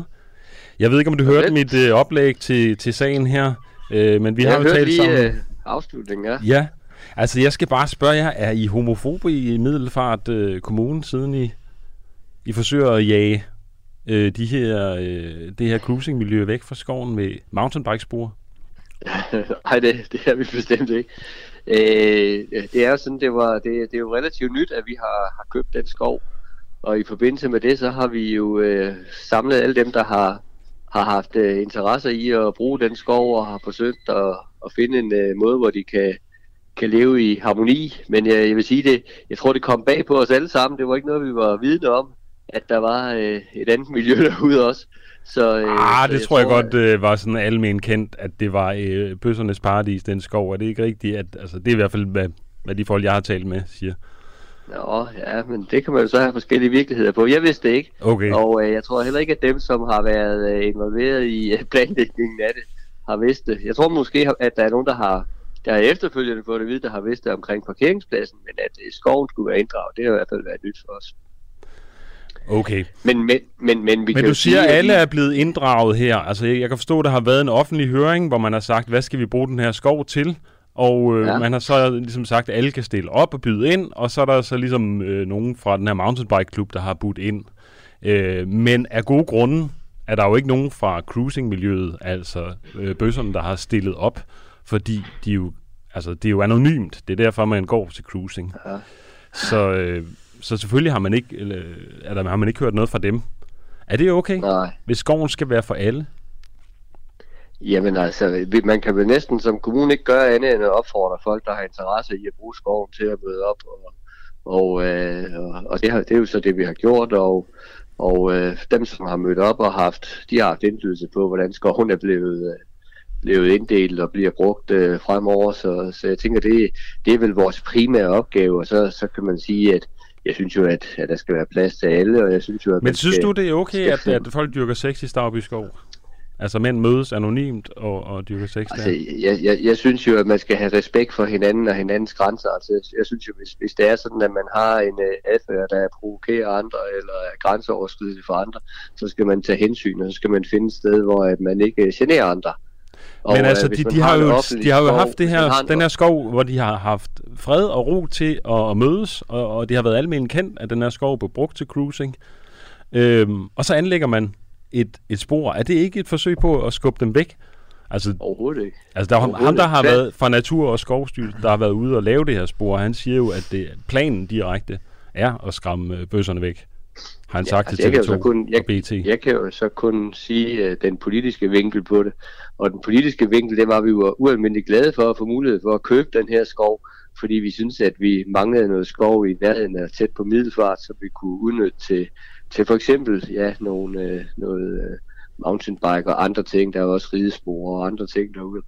S1: Jeg ved ikke, om du hørte mit øh, oplæg til, til sagen her, øh, men vi
S5: jeg
S1: har jo talt
S5: lige
S1: sammen.
S5: øh, afslutningen, ja.
S1: Ja, altså jeg skal bare spørge jer, er I homofobe i Middelfart øh, Kommune, siden I, I forsøger at jage øh, de her, øh, det her cruisingmiljø væk fra skoven med mountainbikespor?
S5: Nej, det, det er vi bestemt ikke. Øh, det er jo sådan, det, var, det, det er jo relativt nyt, at vi har, har købt den skov. Og i forbindelse med det, så har vi jo øh, samlet alle dem, der har, har haft øh, interesse i at bruge den skov og har forsøgt at, at finde en øh, måde, hvor de kan, kan leve i harmoni. Men jeg, jeg vil sige det, jeg tror det kom bag på os alle sammen. Det var ikke noget, vi var vidne om, at der var øh, et andet miljø derude også. Så, øh,
S1: Ah,
S5: så
S1: det tror jeg godt øh, var sådan almen kendt, at det var øh, bøssernes paradis, den skov. Er det ikke rigtigt? At, altså, det er i hvert fald, hvad, hvad de folk, jeg har talt med, siger.
S5: Nå, ja, men det kan man jo så have forskellige virkeligheder på. Jeg vidste det ikke,
S1: Okay.
S5: og øh, jeg tror heller ikke, at dem, som har været øh, involveret i øh, planlægningen af det, har vidst det. Jeg tror måske, at der er nogen, der har der har efterfølgende fået det at vide, der har vidst det omkring parkeringspladsen, men at øh, skoven skulle være inddraget, det har i hvert fald været nyt for os.
S1: Okay.
S5: Men, men, men, men vi
S1: Men
S5: kan
S1: du siger,
S5: sige,
S1: at alle er blevet inddraget her. Altså, jeg, jeg kan forstå, at der har været en offentlig høring, hvor man har sagt, hvad skal vi bruge den her skov til? Og øh, ja. Man har så ligesom sagt, at alle kan stille op og byde ind, og så er der så ligesom øh, nogen fra den her mountainbike-klub, der har budt ind. Øh, men af gode grunde er der jo ikke nogen fra cruising-miljøet, altså øh, bøsserne, der har stillet op, fordi de jo, altså, det er jo anonymt. Det er derfor, man går til cruising.
S5: Ja.
S1: Så, øh, så selvfølgelig har man, ikke, eller, er der, har man ikke hørt noget fra dem. Er det okay?
S5: Nej,
S1: Hvis skoven skal være for alle?
S5: Jamen altså, man kan vel næsten som kommune ikke gøre andet end at opfordre folk, der har interesse i at bruge skoven til at møde op. Og, og, øh, og, det, har, det er jo så det, vi har gjort, og, og øh, dem, som har mødt op og haft, de har haft indflydelse på, hvordan skoven er blevet, øh, blevet inddelt og bliver brugt øh, fremover. Så, så jeg tænker, det, det er vel vores primære opgave, og så, så kan man sige, at jeg synes jo, at, at der skal være plads til alle, og jeg synes jo, at
S1: Men synes
S5: skal,
S1: du, det er okay, at, at folk dyrker sex i Stavby Skov? Altså mænd mødes anonymt og, og dyrker sex
S5: Altså,
S1: der?
S5: jeg, jeg, jeg synes jo, at man skal have respekt for hinanden og hinandens grænser. Altså, jeg- synes jo, hvis, hvis det er sådan, at man har en uh, adfærd, der provokerer andre eller er grænseoverskridende for andre, så skal man tage hensyn, og så skal man finde et sted, hvor at man ikke øh, generer andre. Og,
S1: Men altså,
S5: øh, hvis
S1: de, de, har
S5: en
S1: jo, de har jo haft det her,
S5: har en
S1: den her skov, hvor de har haft fred og ro til at, at mødes, og, og det har været almindeligt kendt, at den her skov blev brugt til cruising. Øhm, og så anlægger man et, et spor. Er det ikke et forsøg på at skubbe dem væk? Altså,
S5: Overhovedet ikke.
S1: altså der er ham,
S5: Overhovedet
S1: der har været fra Natur- og Skovstyrelsen, der har været ude og lave det her spor, han siger jo, at det, planen direkte er at skræmme øh, bøsserne væk. Har han
S5: Ja,
S1: sagt
S5: altså,
S1: til
S5: jeg kan
S1: TV2
S5: jo så kun- jeg-
S1: og BT.
S5: Jeg kan jo så kun sige uh, den politiske vinkel på det. Og den politiske vinkel, det var vi jo ualmindeligt glade for at få mulighed for at købe den her skov, fordi vi synes, at vi manglede noget skov i nærheden af tæt på middelfart, som vi kunne udnytte til, til for eksempel ja, nogle, øh, noget øh, mountainbike og andre ting. Der er jo også ridespor og andre ting derude.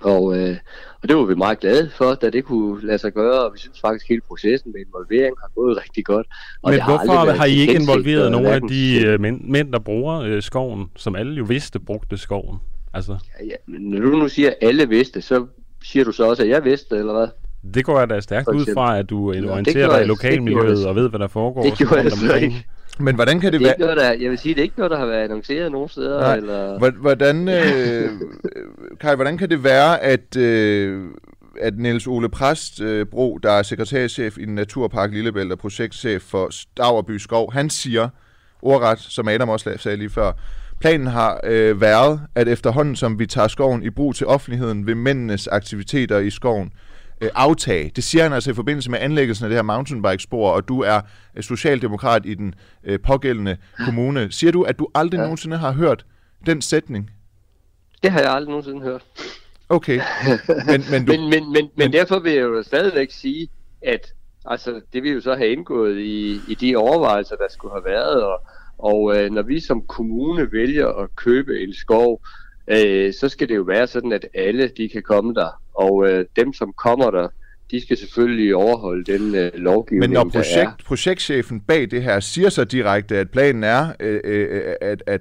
S5: Og, øh, og det var vi meget glade for, da det kunne lade sig gøre, og vi synes faktisk, at hele processen med involvering har gået rigtig godt. Og
S1: Men
S5: har
S1: hvorfor
S5: været
S1: har I ikke involveret nogle af de øh, mænd, mænd, der bruger øh, skoven, som alle jo vidste brugte skoven? Altså,
S5: Ja, men når du nu siger, at alle vidste, så siger du så også, at jeg vidste, eller hvad?
S1: det går jeg da stærkt ud fra, at du orienterer
S5: gjorde
S1: dig i lokalmiljøet og ved, hvad der foregår.
S5: det gjorde jeg så ikke.
S2: Men hvordan kan det,
S5: Det
S2: være...
S5: noget, der, jeg vil sige, det er ikke noget, der har været annonceret nogen steder,
S2: Nej.
S5: eller...
S2: Hvor- Hvordan, øh, Kai, hvordan kan det være, at, øh, at Niels Ole Præst øh, Bro, der er sekretærchef i Naturpark Lillebælt og projektchef for Staverby Skov, han siger ordret, som Adam også sagde lige før, planen har øh, været, at efterhånden som vi tager skoven i brug til offentligheden, vil mændenes aktiviteter i skoven øh, aftage. Det siger han altså i forbindelse med anlæggelsen af det her mountainbike-spor, og du er øh, socialdemokrat i den øh, pågældende kommune. Siger du, at du aldrig ja.
S5: Ja.
S2: nogensinde har hørt den sætning?
S5: Det har jeg aldrig nogensinde hørt.
S2: Okay, men, men du...
S5: Men, men, men, men derfor vil jeg jo stadigvæk sige, at altså, det vil jo så have indgået i, i de overvejelser, der skulle have været, og, og øh, når vi som kommune vælger at købe en skov, øh, så skal det jo være sådan, at alle de kan komme der, og øh, dem som kommer der, de skal selvfølgelig overholde den øh, lovgivning,
S2: Men når
S5: der er.
S2: projekt, projektchefen bag det her siger så direkte, at planen er, øh, øh, at, at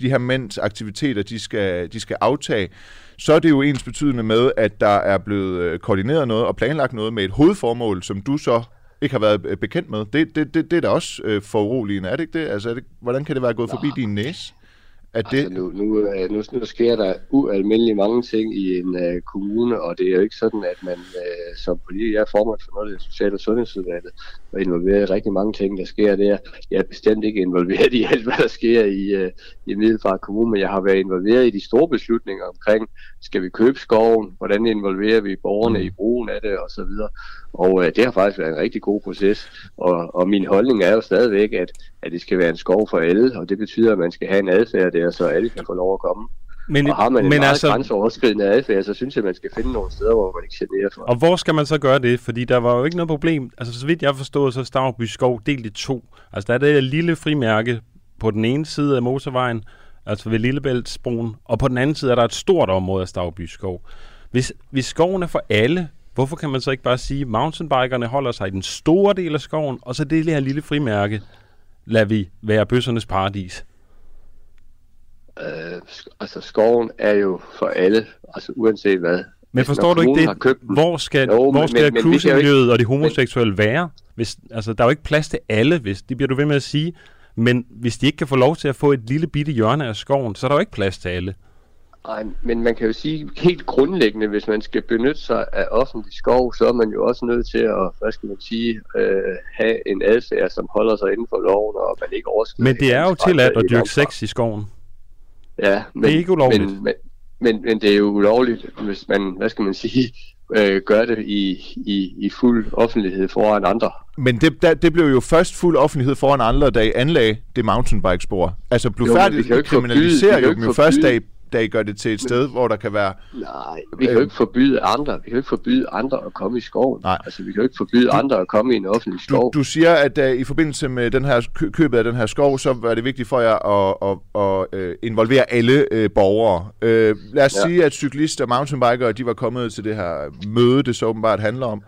S2: de her mænds aktiviteter, de skal, de skal aftage, så er det jo ens betydende med, at der er blevet øh, koordineret noget og planlagt noget med et hovedformål, som du så ikke har været øh, bekendt med. Det, det, det, det er da også øh, foruroligende, er det ikke det? Altså, er det, hvordan kan det være gået forbi din næse? At det,
S5: Altså, nu, nu, øh, nu, nu sker der ualmindeligt mange ting i en uh, kommune, og det er jo ikke sådan, at man uh, som politiker, jeg er formand for noget af det sociale og sundhedsudvalget, og involveret i rigtig mange ting, der sker der. Jeg er bestemt ikke involveret i alt, hvad der sker i, uh, i Middelfart Kommune, men jeg har været involveret i de store beslutninger omkring, skal vi købe skoven, hvordan involverer vi borgerne i brugen af det, osv. Og uh, det har faktisk været en rigtig god proces, og, og min holdning er jo stadigvæk, at, at det skal være en skov for alle, og det betyder, at man skal have en adfærd der, så alle kan få lov at komme.
S1: Men,
S5: Og har man en
S1: men
S5: meget
S1: altså,
S5: grænseoverskridende adfærd, så synes jeg, man skal finde nogle steder, hvor man ikke generer for.
S1: og hvor skal man så gøre det? Fordi der var jo ikke noget problem. Altså, så vidt jeg forstod, så er Stavby Skov delt i to. Altså, der er det her lille frimærke på den ene side af motorvejen, altså ved Lillebæltsbroen, og på den anden side er der et stort område af Stavby Skov. Hvis, hvis skoven er for alle, hvorfor kan man så ikke bare sige, at mountainbikerne holder sig i den store del af skoven, og så det her lille frimærke, lader vi være bøssernes paradis?
S5: Øh, altså, skoven er jo for alle, altså uanset hvad.
S1: Men forstår du ikke det? Hvor skal,
S5: Jo,
S1: hvor
S5: men-
S1: skal
S5: men- men
S1: cruisingmiljøet og de homoseksuelle være? Hvis, altså, der er jo ikke plads til alle, hvis det bliver du ved med at sige. Men hvis de ikke kan få lov til at få et lille bitte hjørne af skoven, så er der jo ikke plads til alle.
S5: Ej, men man kan jo sige helt grundlæggende, hvis man skal benytte sig af offentlig skov, så er man jo også nødt til at, hvad skal man sige, øh, have en adfærd, som holder sig inden for loven, og man ikke overskrider
S1: Men det er jo tilladt at dyrke sex i skoven.
S5: Ja, men,
S1: Det er ikke ulovligt.
S5: Men, men, men, men det er jo ulovligt, hvis man, hvad skal man sige, øh, gør det i, i, i fuld offentlighed foran andre.
S2: Men det, der, det blev jo først fuld offentlighed foran andre, da I anlagde det mountainbike-spor. Altså, blufærdigt kriminaliserer jo dem jo først, da I,
S5: forbyde-
S2: da I gør det til et sted, hvor der kan være...
S5: Nej, vi kan jo ikke forbyde andre. Vi kan jo ikke forbyde andre at komme i skoven.
S2: Nej.
S5: Altså, vi kan jo ikke forbyde andre at komme i en offentlig
S2: Du,
S5: skov.
S2: du siger, at uh, i forbindelse med den her kø- købet af den her skov, så var det vigtigt for jer at, at, at uh, involvere alle uh, borgere. Uh, lad os ja. Sige, at cyklister og mountainbikere, de var kommet til det her møde, det så åbenbart handler om.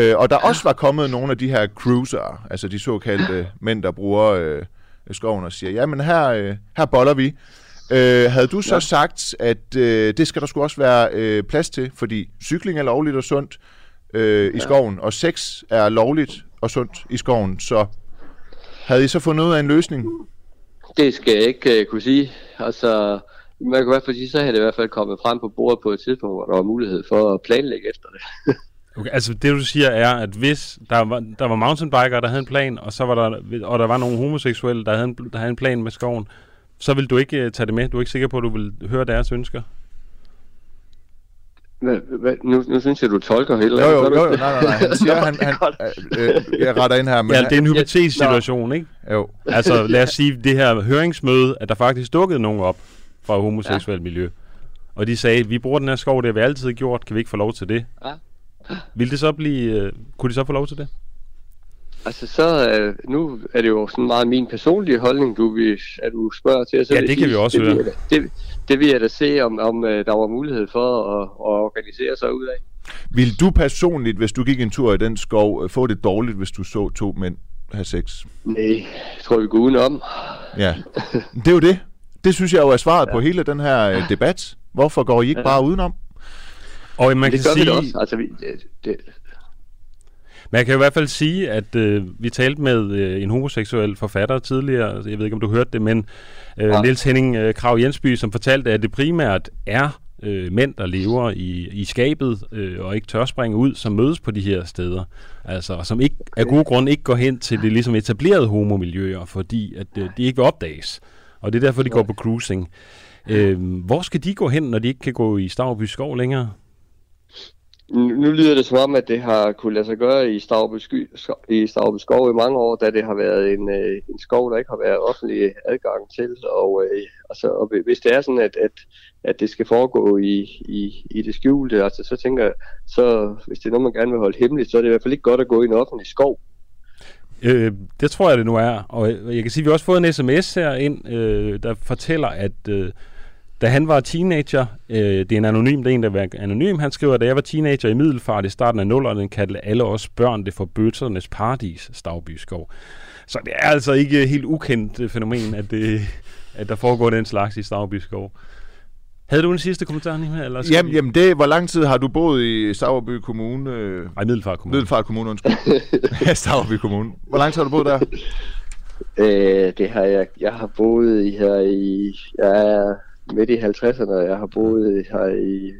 S2: Uh, og der også var kommet nogle af de her cruiser, altså de såkaldte mænd, der bruger uh, skoven og siger, jamen her, her boller vi. Øh, havde du så ja. sagt, at øh, det skal der skulle også være øh, plads til, fordi cykling er lovligt og sundt øh, i
S5: Ja.
S2: skoven, og sex er lovligt og sundt i skoven, så havde I så fundet ud af en løsning?
S5: Det skal jeg ikke uh, kunne sige. Altså, man kan i hvert fald sige, så havde det i hvert fald kommet frem på bordet på et tidspunkt, hvor der var mulighed for at planlægge efter det.
S1: Okay, altså det du siger er, at hvis der var, der var mountainbikere, der havde en plan, og så var der, og der var nogle homoseksuelle, der havde en, der havde en plan med skoven, så vil du ikke uh, tage det med? Du er ikke sikker på, at du vil høre deres ønsker?
S5: Hvad, hvad, nu, nu synes jeg, du tolker helt
S2: Jo, jo, jo, jo
S5: det?
S2: nej, nej, nej. Han siger, han,
S5: er
S2: han,
S5: godt.
S2: øh, jeg retter ind her, men
S1: Men ja, det er en hypotetisk situation, ikke?
S2: jo.
S1: Altså lad os sige, det her høringsmøde, at der faktisk dukkede nogen op fra homoseksuelt ja. miljø. Og de sagde, vi bruger den her skov, det har vi altid gjort, kan vi ikke få lov til det?
S5: Ja.
S1: Vil det så blive, uh, kunne de så få lov til det?
S5: Altså så, øh, nu er det jo sådan meget min personlige holdning, du vil, at du spørger til. Så
S1: Ja, det kan vi også
S5: det
S1: høre.
S5: da- Det, det vil jeg da se, om, om øh, der var mulighed for at, at organisere sig ud af.
S2: Vil du personligt, hvis du gik en tur i den skov, øh, få det dårligt, hvis du så to mænd have sex?
S5: Nej, jeg tror vi går udenom.
S2: Ja, det er jo det. Det synes jeg jo er svaret ja. på hele den her øh, debat. Hvorfor går I ikke
S5: Ja.
S2: bare udenom?
S1: Og man
S5: Men
S1: kan
S5: det gør
S1: sige,
S5: vi da også. Altså, vi, det, det,
S1: Man kan i hvert fald sige, at øh, vi talte med øh, en homoseksuel forfatter tidligere, jeg ved ikke, om du hørte det, men øh,
S5: Ja.
S1: Niels Henning øh, Krav Jensby, som fortalte, at det primært er øh, mænd, der lever i, i skabet øh, og ikke tør springe ud, som mødes på de her steder. Altså, som ikke af gode grunde ikke går hen til det ligesom etablerede homomiljøer, fordi at øh, de ikke vil opdages. Og det er derfor, de går på cruising. Øh, hvor skal de gå hen, når de ikke kan gå i Stavby skov længere?
S5: Nu, nu lyder det som om, at det har kunne lade sig gøre i Stavby, i Stavby skov i mange år, da det har været en, øh, en skov, der ikke har været offentlig adgang til. Og, øh, altså, og hvis det er sådan, at, at, at det skal foregå i, i, i det skjulte, altså, så tænker jeg, så hvis det er noget, man gerne vil holde hemmeligt, så er det i hvert fald ikke godt at gå i en offentlig skov.
S1: Øh, det tror jeg, det nu er. Og jeg kan sige, at vi har også fået en sms her ind, øh, der fortæller, at øh, da han var teenager, øh, det er en anonym, det er en, der er anonym, han skriver, at da jeg var teenager i Middelfart i starten af nullerne, kaldte alle os børn det for bøtternes paradis, Stavby Skov. Så det er altså ikke helt ukendt øh, fænomen, at, det, at der foregår den slags i Stavby Skov. Havde du en sidste kommentar, Nima? Eller skal
S2: Jamen,
S1: vi-
S2: jamen det, hvor lang tid har du boet i Stavreby Kommune? Øh,
S1: Ej, Middelfart Kommune.
S2: Middelfart Kommune, undskyld. ja, Stavreby Kommune. Hvor lang tid har du boet der?
S5: Øh, det har jeg, jeg har boet i her i, jeg er midt i 50'erne, og jeg har boet her i,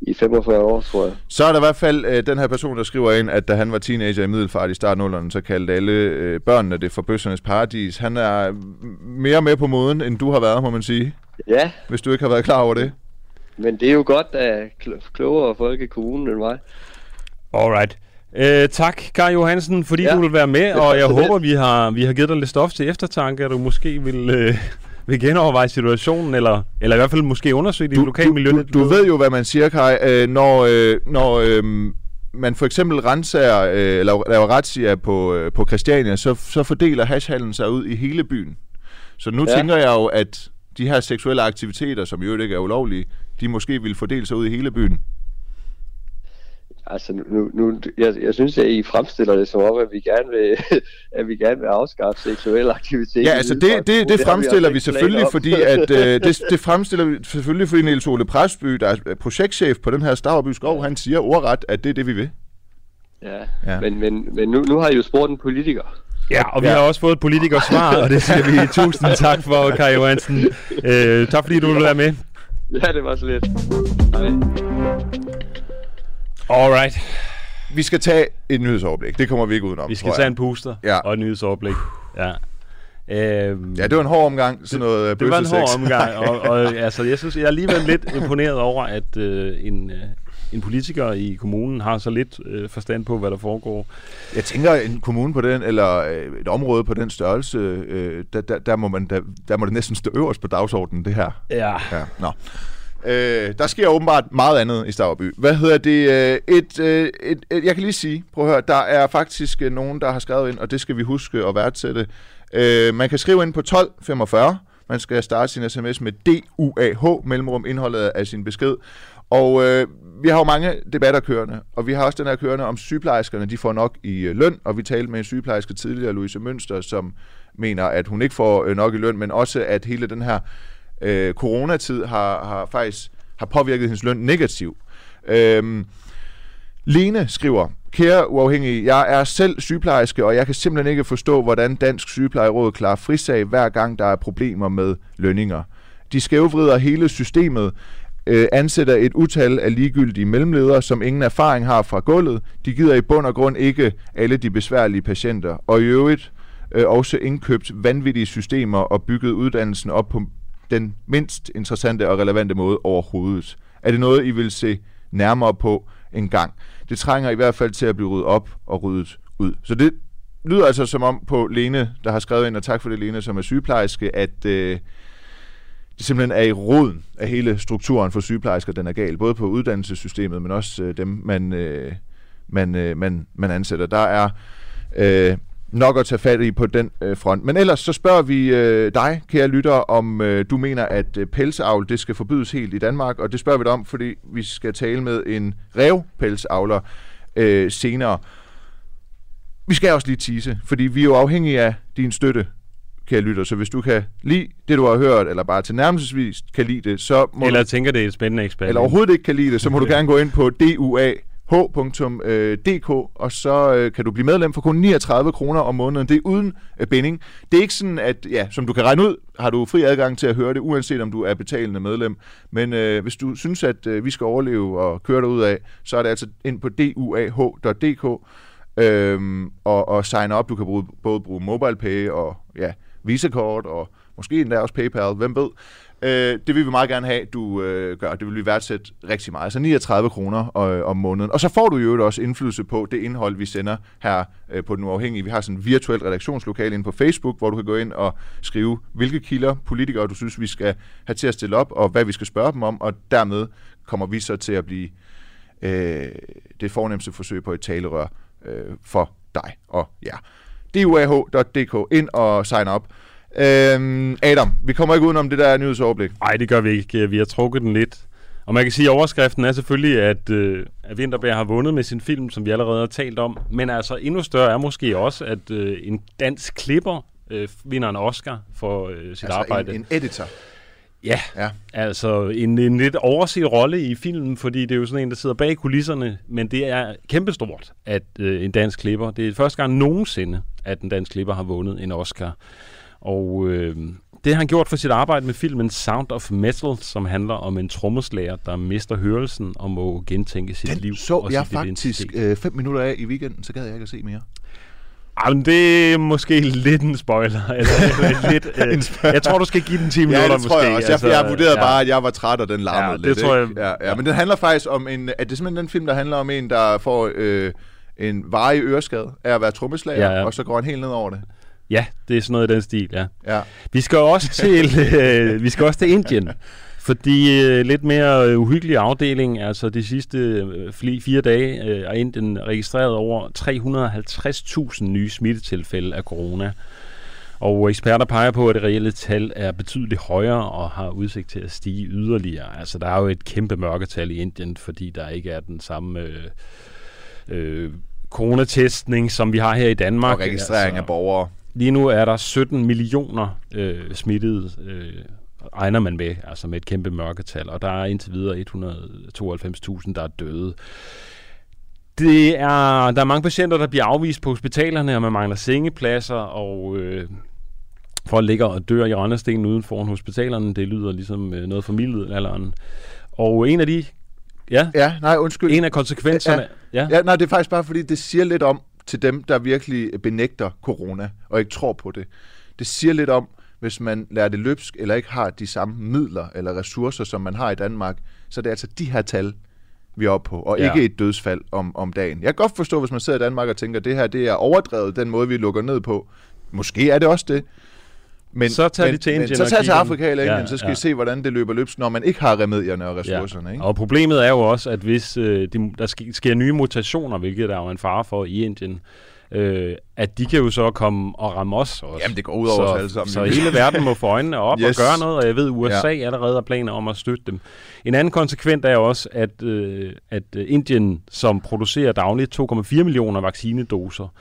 S5: i 45 år, tror jeg.
S2: Så er der i hvert fald øh, den her person, der skriver ind, at da han var teenager i Middelfart i starten af 00'erne, så kaldte alle øh, børnene det for bøssernes paradis. Han er mere med på moden, end du har været, må man sige.
S5: Ja,
S2: Hvis du ikke har været klar over det.
S5: men det er jo godt, at kl- klogere folk i kommunen end mig.
S1: Alright. Øh, tak, Kai Johansen, fordi ja. Du vil være med, og jeg håber, vi har, vi har givet dig lidt stof til eftertanke, at du måske vil, øh, vil genoverveje situationen, eller, eller i hvert fald måske undersøge dit lokale miljø.
S2: du, du ved jo, hvad man siger, Kai. Øh, når øh, når øh, man for eksempel renser, øh, eller laver razzia på, øh, på Christiania, så, så fordeler hashhallen sig ud i hele byen. Så nu ja.
S5: Ja.
S2: tænker jeg jo, at de her seksuelle aktiviteter, som jo ikke er ulovlige, de måske vil fordele sig ud i hele byen.
S5: Altså, nu, nu, jeg, jeg synes, at I fremstiller det som om, at vi gerne vil, at vi gerne vil afskaffe seksuel aktivitet.
S2: Ja, altså det, det, det
S5: vi
S2: fremstiller vi selvfølgelig, fordi at øh, det, det fremstiller vi selvfølgelig, fordi Niels Ole Presby, der er projektchef på den her Stavreby Skov, han siger ordret, at det er det, vi vil.
S5: Ja,
S2: Ja.
S5: men, men, men nu, nu har I jo spurgt en politiker.
S1: Ja, og vi
S2: Ja.
S1: har også fået et politikers svar, og det siger vi tusind tak for, Kai Johansen. Øh, tak fordi du vil være med.
S5: Ja, det var så lidt. Hej.
S1: Alright.
S2: Vi skal tage et nyhedsoverblik. Det kommer vi ikke udenom.
S1: Vi skal tage en puster
S2: Ja.
S1: og et nyhedsoverblik. Ja. Øhm,
S2: Ja, det var en hård omgang, sådan noget øh,
S1: Det var en hård omgang, og, og altså, jeg synes, jeg er alligevel lidt imponeret over, at øh, en, øh, en politiker i kommunen har så lidt øh, forstand på, hvad der foregår.
S2: Jeg tænker, en kommune på den, eller øh, et område på den størrelse, øh, der, der, der, må man, der, der må det næsten stå øverst på dagsordenen, det her.
S1: Ja.
S2: Ja, nå. Øh, der sker åbenbart meget andet i Stavreby. Hvad hedder det? Øh, et, øh, et, et, jeg kan lige sige, prøv at høre, der er faktisk øh, nogen, der har skrevet ind, og det skal vi huske at værdsætte. Øh, man kan skrive ind på 1245. Man skal starte sin sms med DUAH, mellemrum indholdet af sin besked. Og øh, vi har jo mange debatter kørende, og vi har også den her kørende om sygeplejerskerne, de får nok i øh, løn, og vi talte med en sygeplejerske tidligere, Louise Mønster, som mener, at hun ikke får øh, nok i løn, men også at hele den her øh, coronatid har, har faktisk har påvirket hendes løn negativt. Øhm, Lene skriver, Kære uafhængige, jeg er selv sygeplejerske, og jeg kan simpelthen ikke forstå, hvordan Dansk Sygeplejeråd klarer frisag, hver gang der er problemer med lønninger. De skævvrider hele systemet, øh, ansætter et utal af ligegyldige mellemledere, som ingen erfaring har fra gulvet. De gider i bund og grund ikke alle de besværlige patienter. Og i øvrigt øh, også indkøbt vanvittige systemer og bygget uddannelsen op på den mindst interessante og relevante måde overhovedet. Er det noget, I vil se nærmere på en gang? Det trænger i hvert fald til at blive ryddet op og ryddet ud. Så det lyder altså som om på Lene, der har skrevet ind, og tak for det Lene, som er sygeplejerske, at øh, det simpelthen er i roden af hele strukturen for sygeplejersker, den er gal. Både på uddannelsessystemet, men også øh, dem, man, øh, man, øh, man, man ansætter. Der er øh, nok at tage fat i på den øh, front. Men ellers så spørger vi øh, dig, kære lytter, om øh, du mener, at øh, pelsavl det skal forbydes helt i Danmark. Og det spørger vi dig om, fordi vi skal tale med en revpelsavler øh, senere. Vi skal også lige tease, fordi vi er jo afhængige af din støtte, kære lytter. Så hvis du kan lide det, du har hørt, eller bare til nærmelsesvis kan lide det, så må
S1: Eller
S2: du,
S1: tænker, det er et spændende eksperiment.
S2: eller overhovedet ikke kan lide det, så må du gerne gå ind på h.dk, øh, og så øh, kan du blive medlem for kun 39 kroner om måneden. Det er uden øh, binding. Det er ikke sådan, at, ja, som du kan regne ud, har du fri adgang til at høre det, uanset om du er betalende medlem. Men øh, hvis du synes, at øh, vi skal overleve og køre dig ud af, så er det altså ind på duah.dk øhm, og, og sign op. Du kan bruge, både bruge MobilePay og ja, Visa-kort og måske endda også PayPal, hvem ved. Øh, det vil vi meget gerne have, du øh, gør. Det vil vi værdsætte rigtig meget. Altså 39 kroner øh, om måneden. Og så får du jo også indflydelse på det indhold, vi sender her øh, på Den Uafhængige. Vi har sådan en virtuelt redaktionslokale inde på Facebook, hvor du kan gå ind og skrive, hvilke kilder, politikere, du synes, vi skal have til at stille op, og hvad vi skal spørge dem om, og dermed kommer vi så til at blive øh, det fornemmeste forsøg på et talerør øh, for dig og jer. duah.dk. Ind og sign op. Øhm, Adam, vi kommer ikke udenom det der nyhedsoverblik.
S1: Nej, det gør vi ikke. Vi har trukket den lidt. Og man kan sige, at overskriften er selvfølgelig, at, øh, at Winterberg har vundet med sin film, som vi allerede har talt om. Men altså endnu større er måske også, at øh, en dansk klipper øh, vinder en Oscar for øh, sit
S2: Altså
S1: arbejde.
S2: en, en editor.
S1: Ja,
S2: Ja.
S1: altså en, en lidt overset rolle i filmen, fordi det er jo sådan en, der sidder bag kulisserne, men det er kæmpestort, at øh, en dansk klipper, det er første gang nogensinde, at en dansk klipper har vundet en Oscar. Og øh, det har han gjort for sit arbejde med filmen Sound of Metal, som handler om en trommeslager, der mister hørelsen og må gentænke sit
S2: Den
S1: liv.
S2: så
S1: og
S2: jeg
S1: sit
S2: faktisk
S1: identitet.
S2: øh, fem minutter af i weekenden, så gad jeg ikke at se mere.
S1: Ej, men det er måske lidt en spoiler. Eller, lidt, øh, jeg tror, du skal give den 10 minutter
S2: Ja, det
S1: måske.
S2: tror jeg også. Jeg,
S1: altså,
S2: jeg vurderede
S1: ja.
S2: bare, at jeg var træt, og den larmede
S1: Ja, det
S2: lidt.
S1: tror
S2: ikke?
S1: jeg-
S2: Ja, ja, men den handler faktisk om en... Er det simpelthen den film, der handler om en, der får øh, en varig øreskade af at være trommeslager,
S1: Ja, ja.
S2: og så går han helt ned over det?
S1: Ja, det er sådan noget i den stil, ja.
S2: Ja.
S1: Vi skal også til, øh, vi skal også til Indien. Fordi øh, lidt mere øh, uhyggelig afdeling, altså de sidste øh, fire dage, øh, er Indien registreret over 350.000 nye smittetilfælde af corona. Og eksperter peger på, at det reelle tal er betydeligt højere og har udsigt til at stige yderligere. Altså der er jo et kæmpe mørketal i Indien, fordi der ikke er den samme øh, øh, coronatestning, som vi har her i Danmark.
S2: Og registrering
S1: altså,
S2: af borgere.
S1: Lige nu er der 17 millioner øh, smittede, øh, regner man med, altså med et kæmpe mørketal, og der er indtil videre 192.000, der er døde. Det er, der er mange patienter, der bliver afvist på hospitalerne, og man mangler sengepladser, og øh, folk ligger og dør i rendestenen uden foran hospitalerne. Det lyder ligesom øh, noget fra middelalderen. Og en af de, ja,
S2: Ja, nej, undskyld.
S1: en af konsekvenserne, ja,
S2: Ja, nej, det er faktisk bare fordi, det siger lidt om til dem, der virkelig benægter corona og ikke tror på det. Det siger lidt om, hvis man lærer det løbsk, eller ikke har de samme midler eller ressourcer, som man har i Danmark, så det er altså de her tal, vi er oppe på, og
S1: Ja.
S2: ikke et dødsfald om, om dagen. Jeg kan godt forstå, hvis man sidder i Danmark og tænker, at det her det er overdrevet, den måde, vi lukker ned på. Måske er det også det. Men,
S1: Så tager
S2: men,
S1: de til
S2: men,
S1: Indien
S2: så
S1: og
S2: tager til Afrika eller Indien,
S1: Ja,
S2: så skal
S1: ja.
S2: I se, hvordan det løber løbsk, når man ikke har remedierne og ressourcerne. Ikke?
S1: Og problemet er jo også, at hvis øh, de, der sker, sker nye mutationer, hvilket der er jo en fare for i Indien, øh, at de kan jo så komme og ramme os også.
S2: Jamen, det går ud over
S1: så,
S2: os alle sammen.
S1: Så hele verden må få øjnene op yes.
S2: Yes.
S1: og gøre noget, og jeg ved, USA ja. allerede har planer om at støtte dem. En anden konsekvent er jo også, at, øh, at øh, Indien, som producerer dagligt 2,4 millioner vaccinedoser,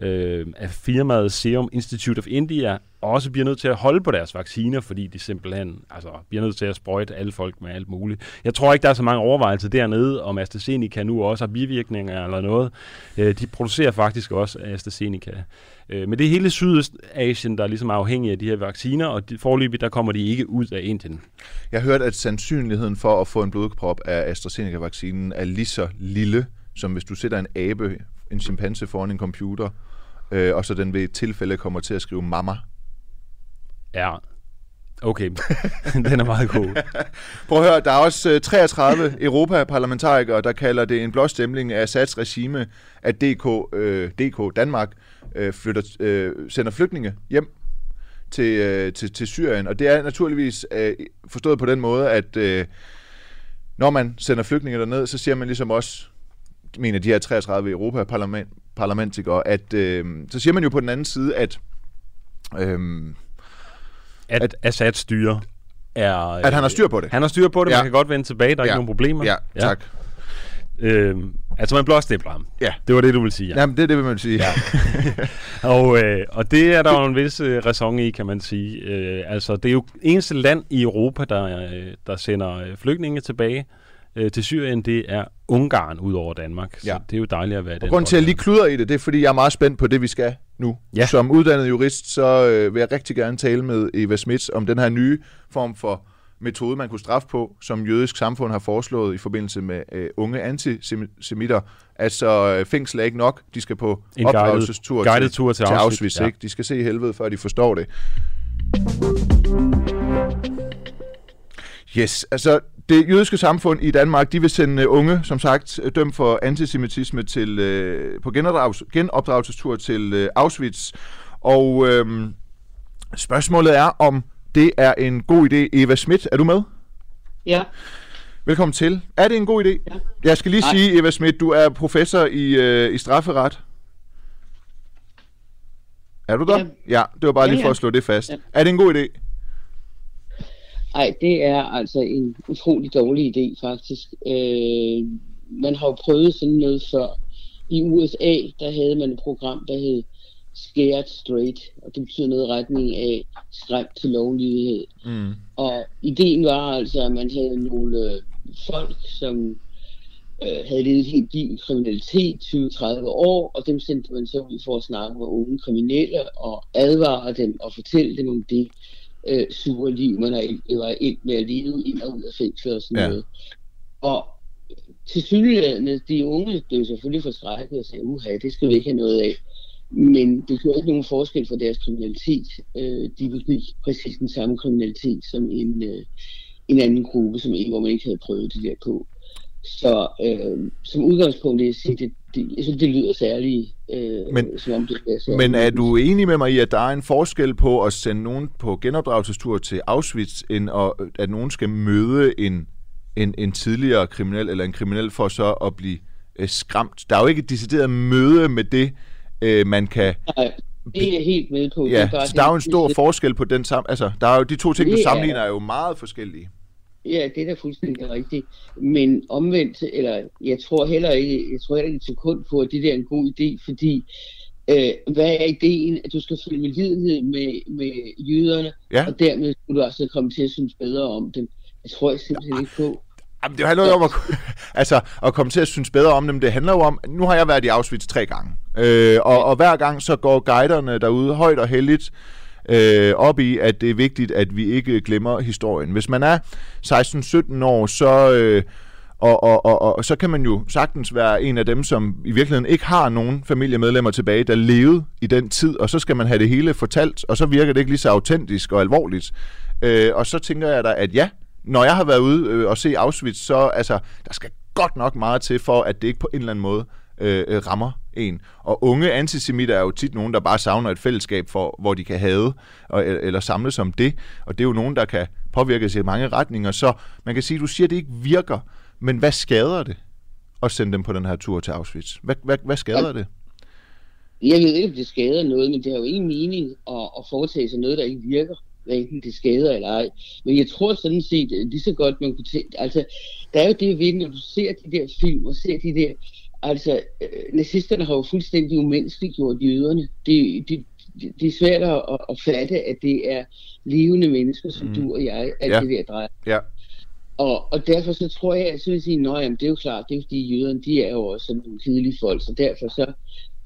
S1: øh, at firmaet Serum Institute of India også bliver nødt til at holde på deres vacciner, fordi de simpelthen altså, bliver nødt til at sprøjte alle folk med alt muligt. Jeg tror ikke, der er så mange overvejelser dernede, om AstraZeneca nu også har bivirkninger eller noget. Øh, de producerer faktisk også AstraZeneca. Øh, men det er hele Sydøstasien, der er ligesom afhængig af de her vacciner, og de, forløbig der kommer de ikke ud af Indien.
S2: Jeg har hørt, at sandsynligheden for at få en blodprop af AstraZeneca-vaccinen er lige så lille, som hvis du sætter en abe, en chimpanse foran en computer, øh, og så den ved et tilfælde kommer til at skrive mamma.
S1: Ja, Okay, den er meget god.
S2: Prøv at høre, der er også 33 europaparlamentarikere, der kalder det en blåstemling af Assads regime, at DK, øh, DK Danmark øh, flytter, øh, sender flygtninge hjem til, øh, til, til Syrien. Og det er naturligvis øh, forstået på den måde, at øh, når man sender flygtninge derned, så siger man ligesom også, mener de her 33 europaparlamentikere, at øh, så siger man jo på den anden side, at øh,
S1: at, at Assad styre er...
S2: At han har styr på det.
S1: Han har styr på det, ja. man kan godt vende tilbage, der er
S2: ja.
S1: ikke nogen problemer.
S2: Ja, tak.
S1: Øhm, altså man blåstempler ham.
S2: Ja.
S1: Det var det, du ville sige.
S2: Ja. Jamen, det er det, vil man sige.
S1: Ja. og, øh, og det er der jo en vis øh, ræson i, kan man sige. Øh, altså, det er jo eneste land i Europa, der, øh, der sender øh, flygtninge tilbage øh, til Syrien, det er Ungarn ud over Danmark. Så
S2: Ja.
S1: det er jo dejligt at være
S2: Og
S1: den.
S2: grunden til, at jeg lige kluder i det, det er, fordi jeg er meget spændt på det, vi skal nu.
S1: Ja.
S2: Som uddannet jurist, så øh, vil jeg rigtig gerne tale med Eva Smits om den her nye form for metode, man kunne straffe på, som jødisk samfund har foreslået i forbindelse med øh, unge antisemitter. Altså, øh, fængsel er ikke nok. De skal på
S1: En
S2: opdragelsestur
S1: guided- guided
S2: til,
S1: tur til
S2: til
S1: Auschwitz,
S2: Auschwitz.
S1: ja.
S2: Ikke? De skal se helvede, før de forstår det. Yes, altså det jødiske samfund i Danmark, de vil sende øh, unge, som sagt, øh, dømt for antisemitisme til, øh, på genopdragelses, genopdragelsestur til øh, Auschwitz. Og øh, spørgsmålet er, om det er en god idé. Eva Schmidt, er du med?
S6: Ja,
S2: Velkommen til. Er det en god idé?
S6: Ja.
S2: Jeg skal lige
S6: Nej.
S2: sige, Eva Schmidt, du er professor i, øh, i strafferet. Er du der?
S6: Ja.
S2: ja det var bare
S6: Ja,
S2: lige for at slå det fast.
S6: Ja.
S2: Er det en god idé?
S6: Ej, det er altså en utrolig dårlig idé, faktisk. Øh, man har jo prøvet sådan noget før. I USA, der havde man et program, der hed Scared Straight, og det betyder noget i retning af skræmt til lovlydighed.
S2: Mm.
S6: Og ideen var altså, at man havde nogle øh, folk, som øh, havde levet et helt liv i kriminalitet, 20-30 år, og dem sendte man så ud for at snakke med unge kriminelle og advare dem og fortælle dem om det øh, sure liv, man har var ind med at leve ind og ud af fængsler og sådan
S2: ja.
S6: noget. Og til synligheden, de unge blev selvfølgelig forskrækket og sagde, uha, det skal vi ikke have noget af. Men det gjorde ikke nogen forskel for deres kriminalitet. Øh, de begik præcis den samme kriminalitet som en, øh, en anden gruppe, som en, hvor man ikke havde prøvet det der på. Så øh, som udgangspunkt vil jeg sige, det, det, jeg synes, det lyder særligt, øh,
S2: Men-
S6: som om det er.
S2: Men er du enig med mig i, at der er en forskel på at sende nogen på genopdragelsestur til Auschwitz, end at, at nogen skal møde en, en, en tidligere kriminel eller en kriminel for så at blive øh, skræmt? Der er jo ikke et decideret møde med det, øh, man kan...
S6: Nej, det er helt med på. Det
S2: Ja,
S6: bare
S2: så der er jo en
S6: det-
S2: stor forskel på den sammen. Altså, der er jo de to ting, du
S6: Det er-
S2: sammenligner, er jo meget forskellige.
S6: Ja, det er da fuldstændig rigtigt. Men omvendt, eller jeg tror heller ikke, jeg tror heller ikke et sekund på, at det der er en god idé, fordi øh, hvad er ideen, at du skal følge med lidenhed med, med jøderne,
S2: Ja.
S6: og dermed skulle du også komme til at synes bedre om dem. Det tror jeg simpelthen ikke på.
S2: Jamen, det handler jo om at, altså, at komme til at synes bedre om dem. Det handler jo om, nu har jeg været i Auschwitz tre gange, øh, og, og hver gang så går guiderne derude højt og heldigt øh, op i, at det er vigtigt, at vi ikke glemmer historien. Hvis man er 16-17 år, så... Øh, og, og, og, og så kan man jo sagtens være en af dem, som i virkeligheden ikke har nogen familiemedlemmer tilbage, der levede i den tid, og så skal man have det hele fortalt, og så virker det ikke lige så autentisk og alvorligt. Øh, og så tænker jeg da, at ja, når jeg har været ude øh, og se Auschwitz, så altså, der skal godt nok meget til for, at det ikke på en eller anden måde øh, øh, rammer en. Og unge antisemitter er jo tit nogen, der bare savner et fællesskab, for, hvor de kan have og, eller samles om det. Og det er jo nogen, der kan påvirkes i mange retninger. Så man kan sige, du siger, at det ikke virker, men hvad skader det at sende dem på den her tur til Auschwitz? Hvad, hvad, hvad skader det?
S6: Jeg ved ikke, om det skader noget, men det har jo ingen mening at, at foretage sig noget, der ikke virker, hvad enten det skader eller ej. Men jeg tror sådan set, at lige så godt man kunne tænke, altså, der er jo det ved, når du ser de der film og ser de der Altså, øh, nazisterne har jo fuldstændig umenneskeligt gjort jøderne. Det, det, det, er svært at, at fatte, at det er levende mennesker, som mm. du og jeg, at
S2: Ja.
S6: det der drejer.
S2: Ja.
S6: Og, og derfor så tror jeg, at så vil sige, at det er jo klart, det er jo fordi jøderne, de er jo også sådan nogle kedelige folk, så derfor så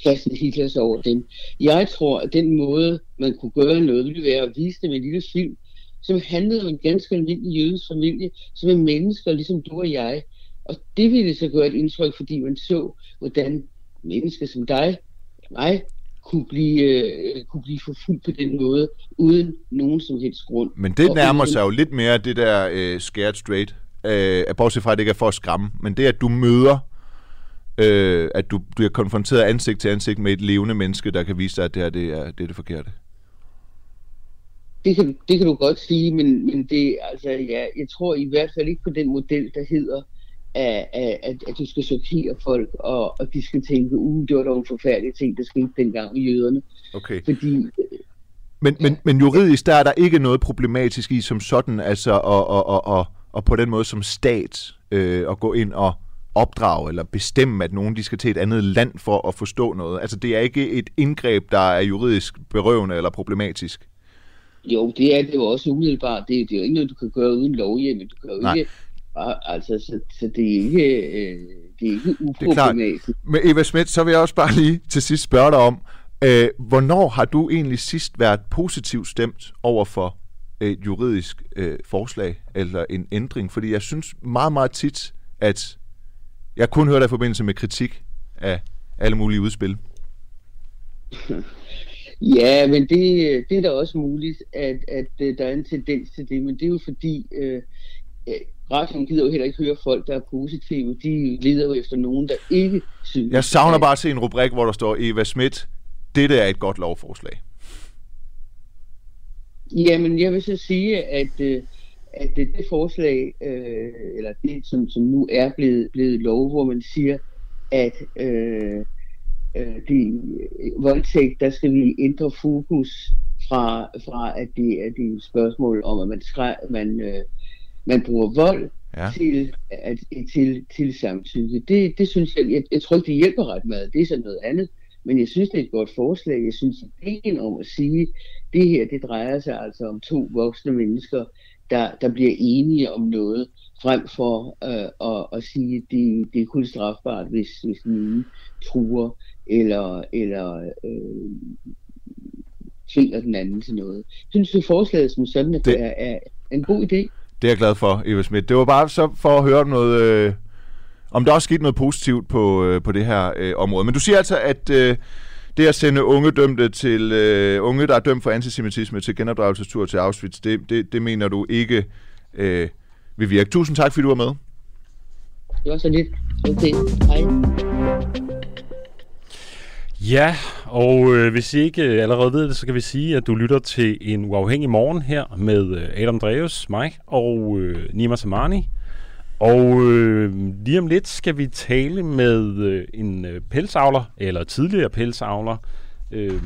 S6: kastede Hitler sig over dem. Jeg tror, at den måde, man kunne gøre noget, ville være at vise dem en lille film, som handlede om en ganske almindelig jødisk familie, som er mennesker, ligesom du og jeg. Og det ville så gøre et indtryk, fordi man så, hvordan mennesker som dig, mig, kunne blive, øh, kunne blive forfulgt på den måde, uden nogen som helst grund.
S2: Men det
S6: Og
S2: nærmer
S6: uden-
S2: sig jo lidt mere det der øh, scared straight. Øh, bortset fra, at det ikke er for at skræmme. Men det, at du møder, øh, at du bliver konfronteret ansigt til ansigt med et levende menneske, der kan vise dig, at det her det er, det er det forkerte.
S6: Det kan, det kan du godt sige, men, men det, altså, ja, jeg tror i hvert fald ikke på den model, der hedder, at, at, at, at du skal chokere folk, og, og de skal tænke, uh, det var dog en forfærdelig ting, der skete dengang med jøderne.
S2: Okay.
S6: Fordi
S2: Men, men, men juridisk, der er der ikke noget problematisk i som sådan, altså og, og, og, og, og på den måde som stat øh, at gå ind og opdrage eller bestemme, at nogen de skal til et andet land for at forstå noget. Altså det er ikke et indgreb, der er juridisk berøvende eller problematisk.
S6: jo, det er det jo også umiddelbart. Det, det er jo ikke noget, du kan gøre uden lovhjemmel. Du kan jo
S2: Nej.
S6: ikke, altså, så, så det er ikke, øh, det er ikke
S2: klart.
S6: uproblematisk.
S2: Men Eva Schmidt, så vil jeg også bare lige til sidst spørge dig om, øh, hvornår har du egentlig sidst været positivt stemt over for et juridisk øh, forslag eller en ændring? Fordi jeg synes meget, meget tit, at jeg kun hører dig i forbindelse med kritik af alle mulige udspil.
S6: Ja, men det, det er da også muligt, at, at øh, der er en tendens til det, men det er jo fordi, øh, radioen gider jo heller ikke høre folk, der er positive. De leder jo efter nogen, der ikke synes.
S2: Jeg savner bare at se en rubrik, hvor der står, Eva Schmidt, dette er et godt lovforslag.
S6: Jamen, jeg vil så sige, at, øh, at det, det forslag, øh, eller det, som, som nu er blevet, blevet lov, hvor man siger, at øh, øh, de, voldtægt, der skal vi ændre fokus fra, fra at det er det er et spørgsmål om, at man, skræ, man, øh, man bruger vold
S2: Ja.
S6: til, at, til, til samtykke. Det, det synes jeg, jeg, jeg tror ikke, det hjælper ret meget. Det er så noget andet. Men jeg synes, det er et godt forslag. Jeg synes, ideen om at sige, det her, det drejer sig altså om to voksne mennesker, der, der bliver enige om noget, frem for øh, at, at sige, at det, det er kun strafbart, hvis, hvis ene truer eller, eller øh, tvinger den anden til noget. Jeg synes, at forslaget som sådan
S2: det
S6: er, er en god idé.
S2: Det er jeg glad for, Eva Schmidt. Det var bare så for at høre om noget, øh, om der også skete noget positivt på, øh, på det her øh, område. Men du siger altså, at øh, det at sende unge dømte til øh, unge, der er dømt for antisemitisme til genopdragelsestur til Auschwitz, det, det, det mener du ikke øh, vil virke. Tusind tak, fordi du var med.
S6: Det var så lidt. Okay, hej.
S1: Ja, og øh, hvis I ikke øh, allerede ved det, så kan vi sige, at du lytter til en uafhængig morgen her med øh, Adam Dreves, mig og øh, Nima Samani. Og øh, lige om lidt skal vi tale med øh, en øh, pelsavler, eller tidligere pelsavler, øh,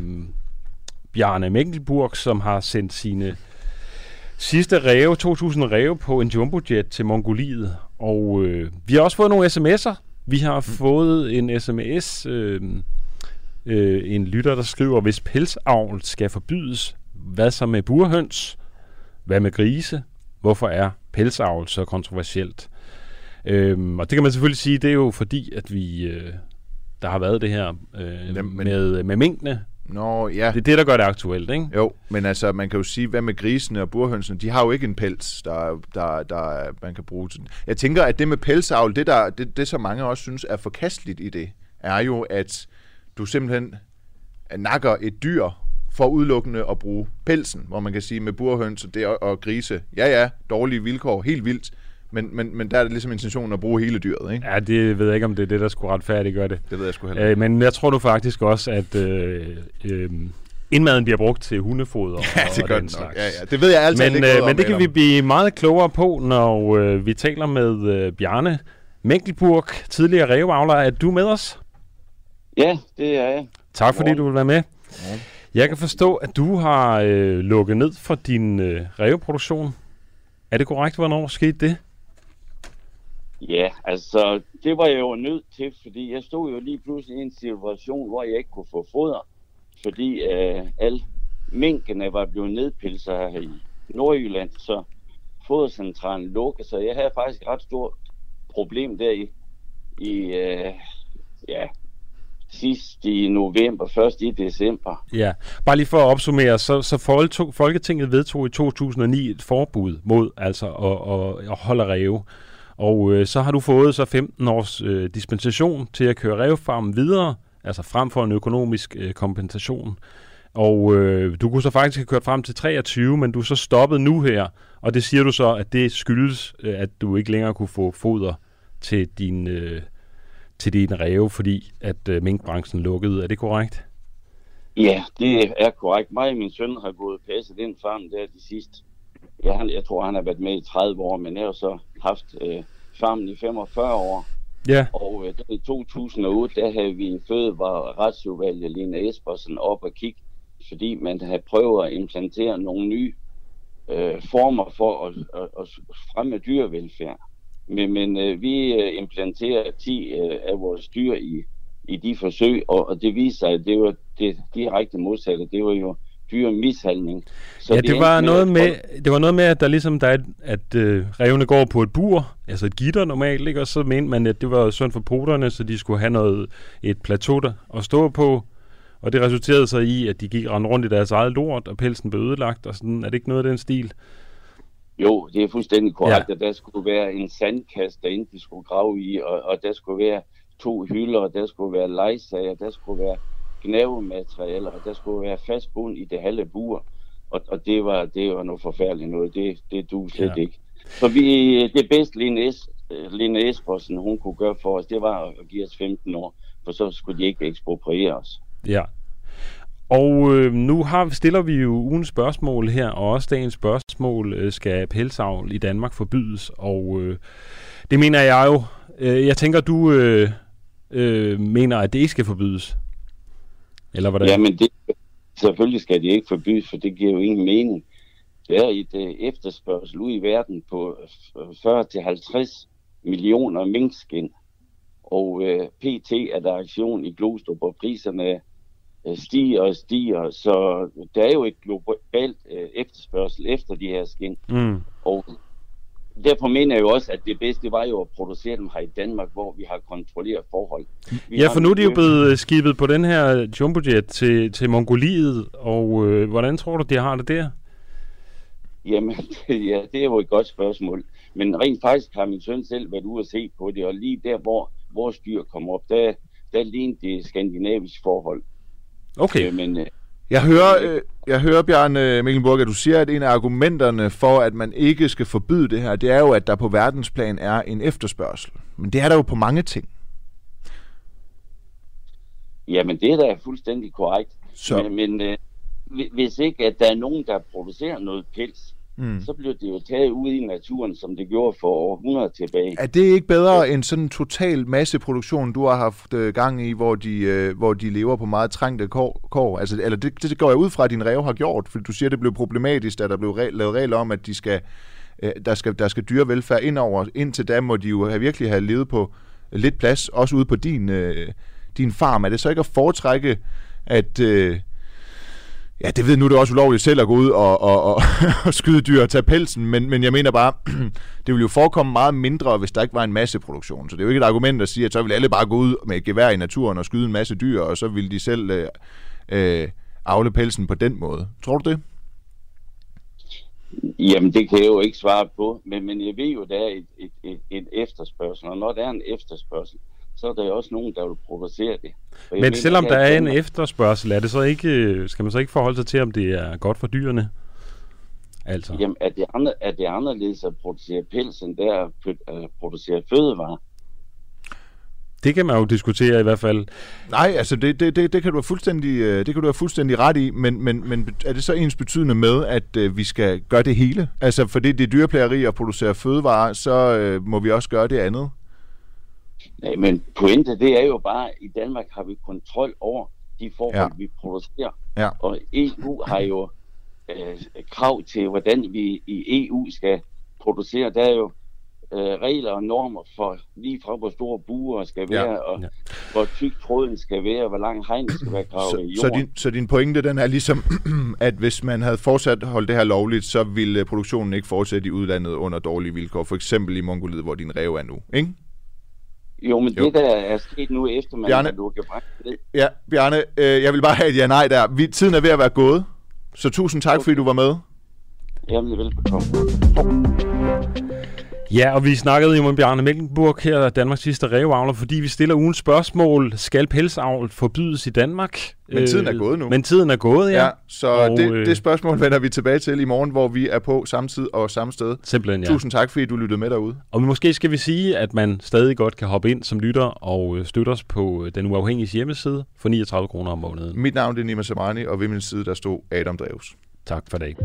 S1: Bjarne Mengelburg, som har sendt sine sidste ræve, 2000 ræve på en jumbojet til Mongoliet. Og øh, vi har også fået nogle sms'er. Vi har fået en sms, øh, øh, en lytter, der skriver, hvis pelsavl skal forbydes, hvad så med burhøns? Hvad med grise? Hvorfor er pelsavl så kontroversielt? Øhm, og det kan man selvfølgelig sige, det er jo fordi, at vi øh, der har været det her øh,
S2: Jamen, men-
S1: med, med minkene.
S2: Nå, ja.
S1: Det er det, der gør det aktuelt, ikke?
S2: Jo, men altså, man kan jo sige, hvad med grisene og burhønsene? De har jo ikke en pels, der, der, der man kan bruge til. Jeg tænker, at det med pelsavl, det, der, det, det som mange også synes er forkasteligt i det, er jo, at du simpelthen nakker et dyr for udelukkende at bruge pelsen, hvor man kan sige med burhøns og, det, og, og grise, ja ja, dårlige vilkår, helt vildt, men, men, men der er det ligesom intentionen at bruge hele dyret, ikke?
S1: Ja, det ved jeg ikke, om det er det, der skulle retfærdiggøre det.
S2: Det ved jeg sgu heller ikke.
S1: Øh, men jeg tror nu faktisk også, at øh, øh, indmaden bliver brugt til hundefoder
S2: Ja,
S1: og,
S2: det
S1: og
S2: gør
S1: den slags.
S2: Ja, ja. Det ved jeg altid
S1: Men,
S2: ikke
S1: øh,
S2: om,
S1: men det kan
S2: Adam.
S1: vi blive meget klogere på, når øh, vi taler med øh, Bjarne Menkelburg, tidligere ræveavler. Er du med os?
S7: Ja, det er jeg.
S1: Tak fordi du vil være med. Jeg kan forstå, at du har øh, lukket ned for din øh, ræveproduktion. Er det korrekt? Hvornår skete det?
S7: Ja, altså, det var jeg jo nødt til, fordi jeg stod jo lige pludselig i en situation, hvor jeg ikke kunne få foder, fordi øh, alle minkene var blevet nedpilset her i Nordjylland, så fodercentralen lukkede, så jeg havde faktisk et ret stort problem der i, i øh, ja, sidst i november, først i december.
S1: Ja, bare lige for at opsummere, så, så Folketinget vedtog i 2009 et forbud mod altså at, at, at holde ræve. Og øh, så har du fået så 15 års øh, dispensation til at køre rævefarmen videre, altså frem for en økonomisk øh, kompensation. Og øh, du kunne så faktisk have kørt frem til 23, men du er så stoppet nu her, og det siger du så, at det skyldes, øh, at du ikke længere kunne få foder til din, øh, til din ræve, fordi at øh, minkbranchen lukkede. Er det korrekt?
S7: Ja, det er korrekt. Mig og min søn har gået passet den farm der de sidste Ja, han, jeg tror, han har været med i 30 år, men jeg har så haft øh, farmen i 45 år.
S1: Ja.
S7: Og øh, i 2008, der havde vi fødevare retsudvalget Lene Espersen op og kigge, fordi man havde prøvet at implantere nogle nye øh, former for at, at, at fremme dyrevelfærd. Men, men øh, vi øh, implanterer 10 øh, af vores dyr i, i de forsøg, og, og det viser sig, at det var det direkte modsatte. Det var jo dyre mishandling.
S1: Så ja, det, det var noget med, med, det var noget med, at der ligesom der er, at øh, revne går på et bur, altså et gitter normalt, ikke? og så mente man, at det var synd for poterne, så de skulle have noget, et plateau der at stå på, og det resulterede så i, at de gik rundt i deres eget lort, og pelsen blev ødelagt, og sådan, er det ikke noget af den stil?
S7: Jo, det er fuldstændig korrekt, ja. at der skulle være en sandkast derinde, de skulle grave i, og, og der skulle være to hylder, og der skulle være lejsager, der skulle være gnavematerialer, og der skulle være fast bund i det halve bur. Og, og det, var, det var noget forfærdeligt noget. Det, det du slet ja. ikke. Så vi, det bedste Lene, es, Lene Espersen, hun kunne gøre for os, det var at give os 15 år, for så skulle de ikke ekspropriere os.
S1: Ja. Og øh, nu har, stiller vi jo ugens spørgsmål her, og også dagens spørgsmål, øh, skal pelsavl i Danmark forbydes? Og øh, det mener jeg jo. Øh, jeg tænker, du øh, øh, mener, at det ikke skal forbydes. Eller hvordan?
S7: Jamen, det, selvfølgelig skal det ikke forbydes, for det giver jo ingen mening. Der er et øh, efterspørgsel ud i verden på 40-50 millioner minkskin. Og øh, PT er der aktion i Glostrup, og priserne stiger og stiger. Så der er jo et globalt uh, efterspørgsel efter de her skin. Mm. Og derfor mener jeg jo også, at det bedste var jo at producere dem her i Danmark, hvor vi har kontrolleret forhold. Vi
S1: ja, for nu er de jo blevet øh, skibet på den her jumbojet til, til Mongoliet, og øh, hvordan tror du, de har det der?
S7: Jamen, ja, det er jo et godt spørgsmål. Men rent faktisk har min søn selv været ude at se på det, og lige der, hvor vores dyr kommer op, der, der ligner det skandinavisk forhold.
S1: Okay. Øh, men, øh,
S2: jeg hører, øh, jeg hører Bjørn øh, Mikkelburg, at du siger, at en af argumenterne for, at man ikke skal forbyde det her, det er jo, at der på verdensplan er en efterspørgsel. Men det er der jo på mange ting.
S7: Jamen, det er da fuldstændig korrekt. Så. Men, men øh, hvis ikke, at der er nogen, der producerer noget pels, mm. så bliver det jo taget ud i naturen, som det gjorde for århundreder tilbage.
S2: Er det ikke bedre end sådan en total masseproduktion, du har haft øh, gang i, hvor de, øh, hvor de lever på meget trængte kår? kår? Altså, eller det, det går jeg ud fra, at din rev har gjort, fordi du siger, at det blev problematisk, da der blev re- lavet regler om, at de skal, øh, der, skal, der skal dyrevelfærd indover. Indtil da må de jo have, virkelig have levet på lidt plads, også ude på din, øh, din farm. Er det så ikke at foretrække, at... Øh, Ja, det ved nu, det er også ulovligt selv at gå ud og, og, og, og skyde dyr og tage pelsen, men, men jeg mener bare, det ville jo forekomme meget mindre, hvis der ikke var en masse produktion. Så det er jo ikke et argument at sige, at så vil alle bare gå ud med et gevær i naturen og skyde en masse dyr, og så vil de selv øh, øh, afle pelsen på den måde. Tror du det?
S7: Jamen, det kan jeg jo ikke svare på, men, men jeg ved jo, der er et, et, et, et efterspørgsel, og når der er en efterspørgsel, så er der jo også nogen, der vil producere det.
S1: Men mener, selvom der er en efterspørgsel, er det så ikke, skal man så ikke forholde sig til, om det er godt for dyrene?
S7: Altså. Jamen, er det, andre, er det anderledes at producere pels, end det er at producere fødevarer?
S1: Det kan man jo diskutere i hvert fald.
S2: Nej, altså det, det, det, det kan du have fuldstændig, øh, det kan du have fuldstændig ret i, men, men, men er det så ens betydende med, at øh, vi skal gøre det hele? Altså fordi det er dyreplageri at producere fødevarer, så øh, må vi også gøre det andet?
S7: Nej, men pointet det er jo bare, at i Danmark har vi kontrol over de forhold, ja. vi producerer. Ja. Og EU har jo øh, krav til, hvordan vi i EU skal producere. Der er jo øh, regler og normer for lige fra, hvor store buer skal
S2: Ja.
S7: være, og
S1: Ja.
S7: hvor tyk tråden skal være, hvor lang hegnet skal være gravet i
S2: Så, så,
S7: jorden.
S2: din, så din pointe, den er ligesom, at hvis man havde fortsat holdt det her lovligt, så ville produktionen ikke fortsætte i udlandet under dårlige vilkår. For eksempel i Mongoliet, hvor din rev er nu, ikke?
S7: Jo, men
S2: Jo.
S7: det der er sket nu, efter man
S2: Bjarne?
S7: har lukket branchen
S2: Ja, Bjarne, øh, jeg vil bare have et ja-nej der. Vi, tiden er ved at være gået. Så tusind tak, fordi du var med.
S7: jamen velbekomme.
S1: Ja, og vi snakkede jo med Bjarne Melkenburg her, Danmarks sidste ræveavler, fordi vi stiller ugens spørgsmål. Skal pelsavl forbydes i Danmark?
S2: Men tiden er
S1: Øh,
S2: gået nu.
S1: Men tiden er gået, ja.
S2: Ja, så
S1: Og,
S2: det,
S1: øh,
S2: det spørgsmål vender vi tilbage til i morgen, hvor vi er på samme tid og samme sted.
S1: Simpelthen, ja.
S2: Tusind tak, fordi du lyttede med derude.
S1: Og måske skal vi sige, at man stadig godt kan hoppe ind som lytter og øh, støtte os på Den Uafhængige hjemmeside for 39 kroner om måneden.
S2: Mit navn er Nima Samani, og ved min side der stod Adam Dreves.
S1: Tak for det.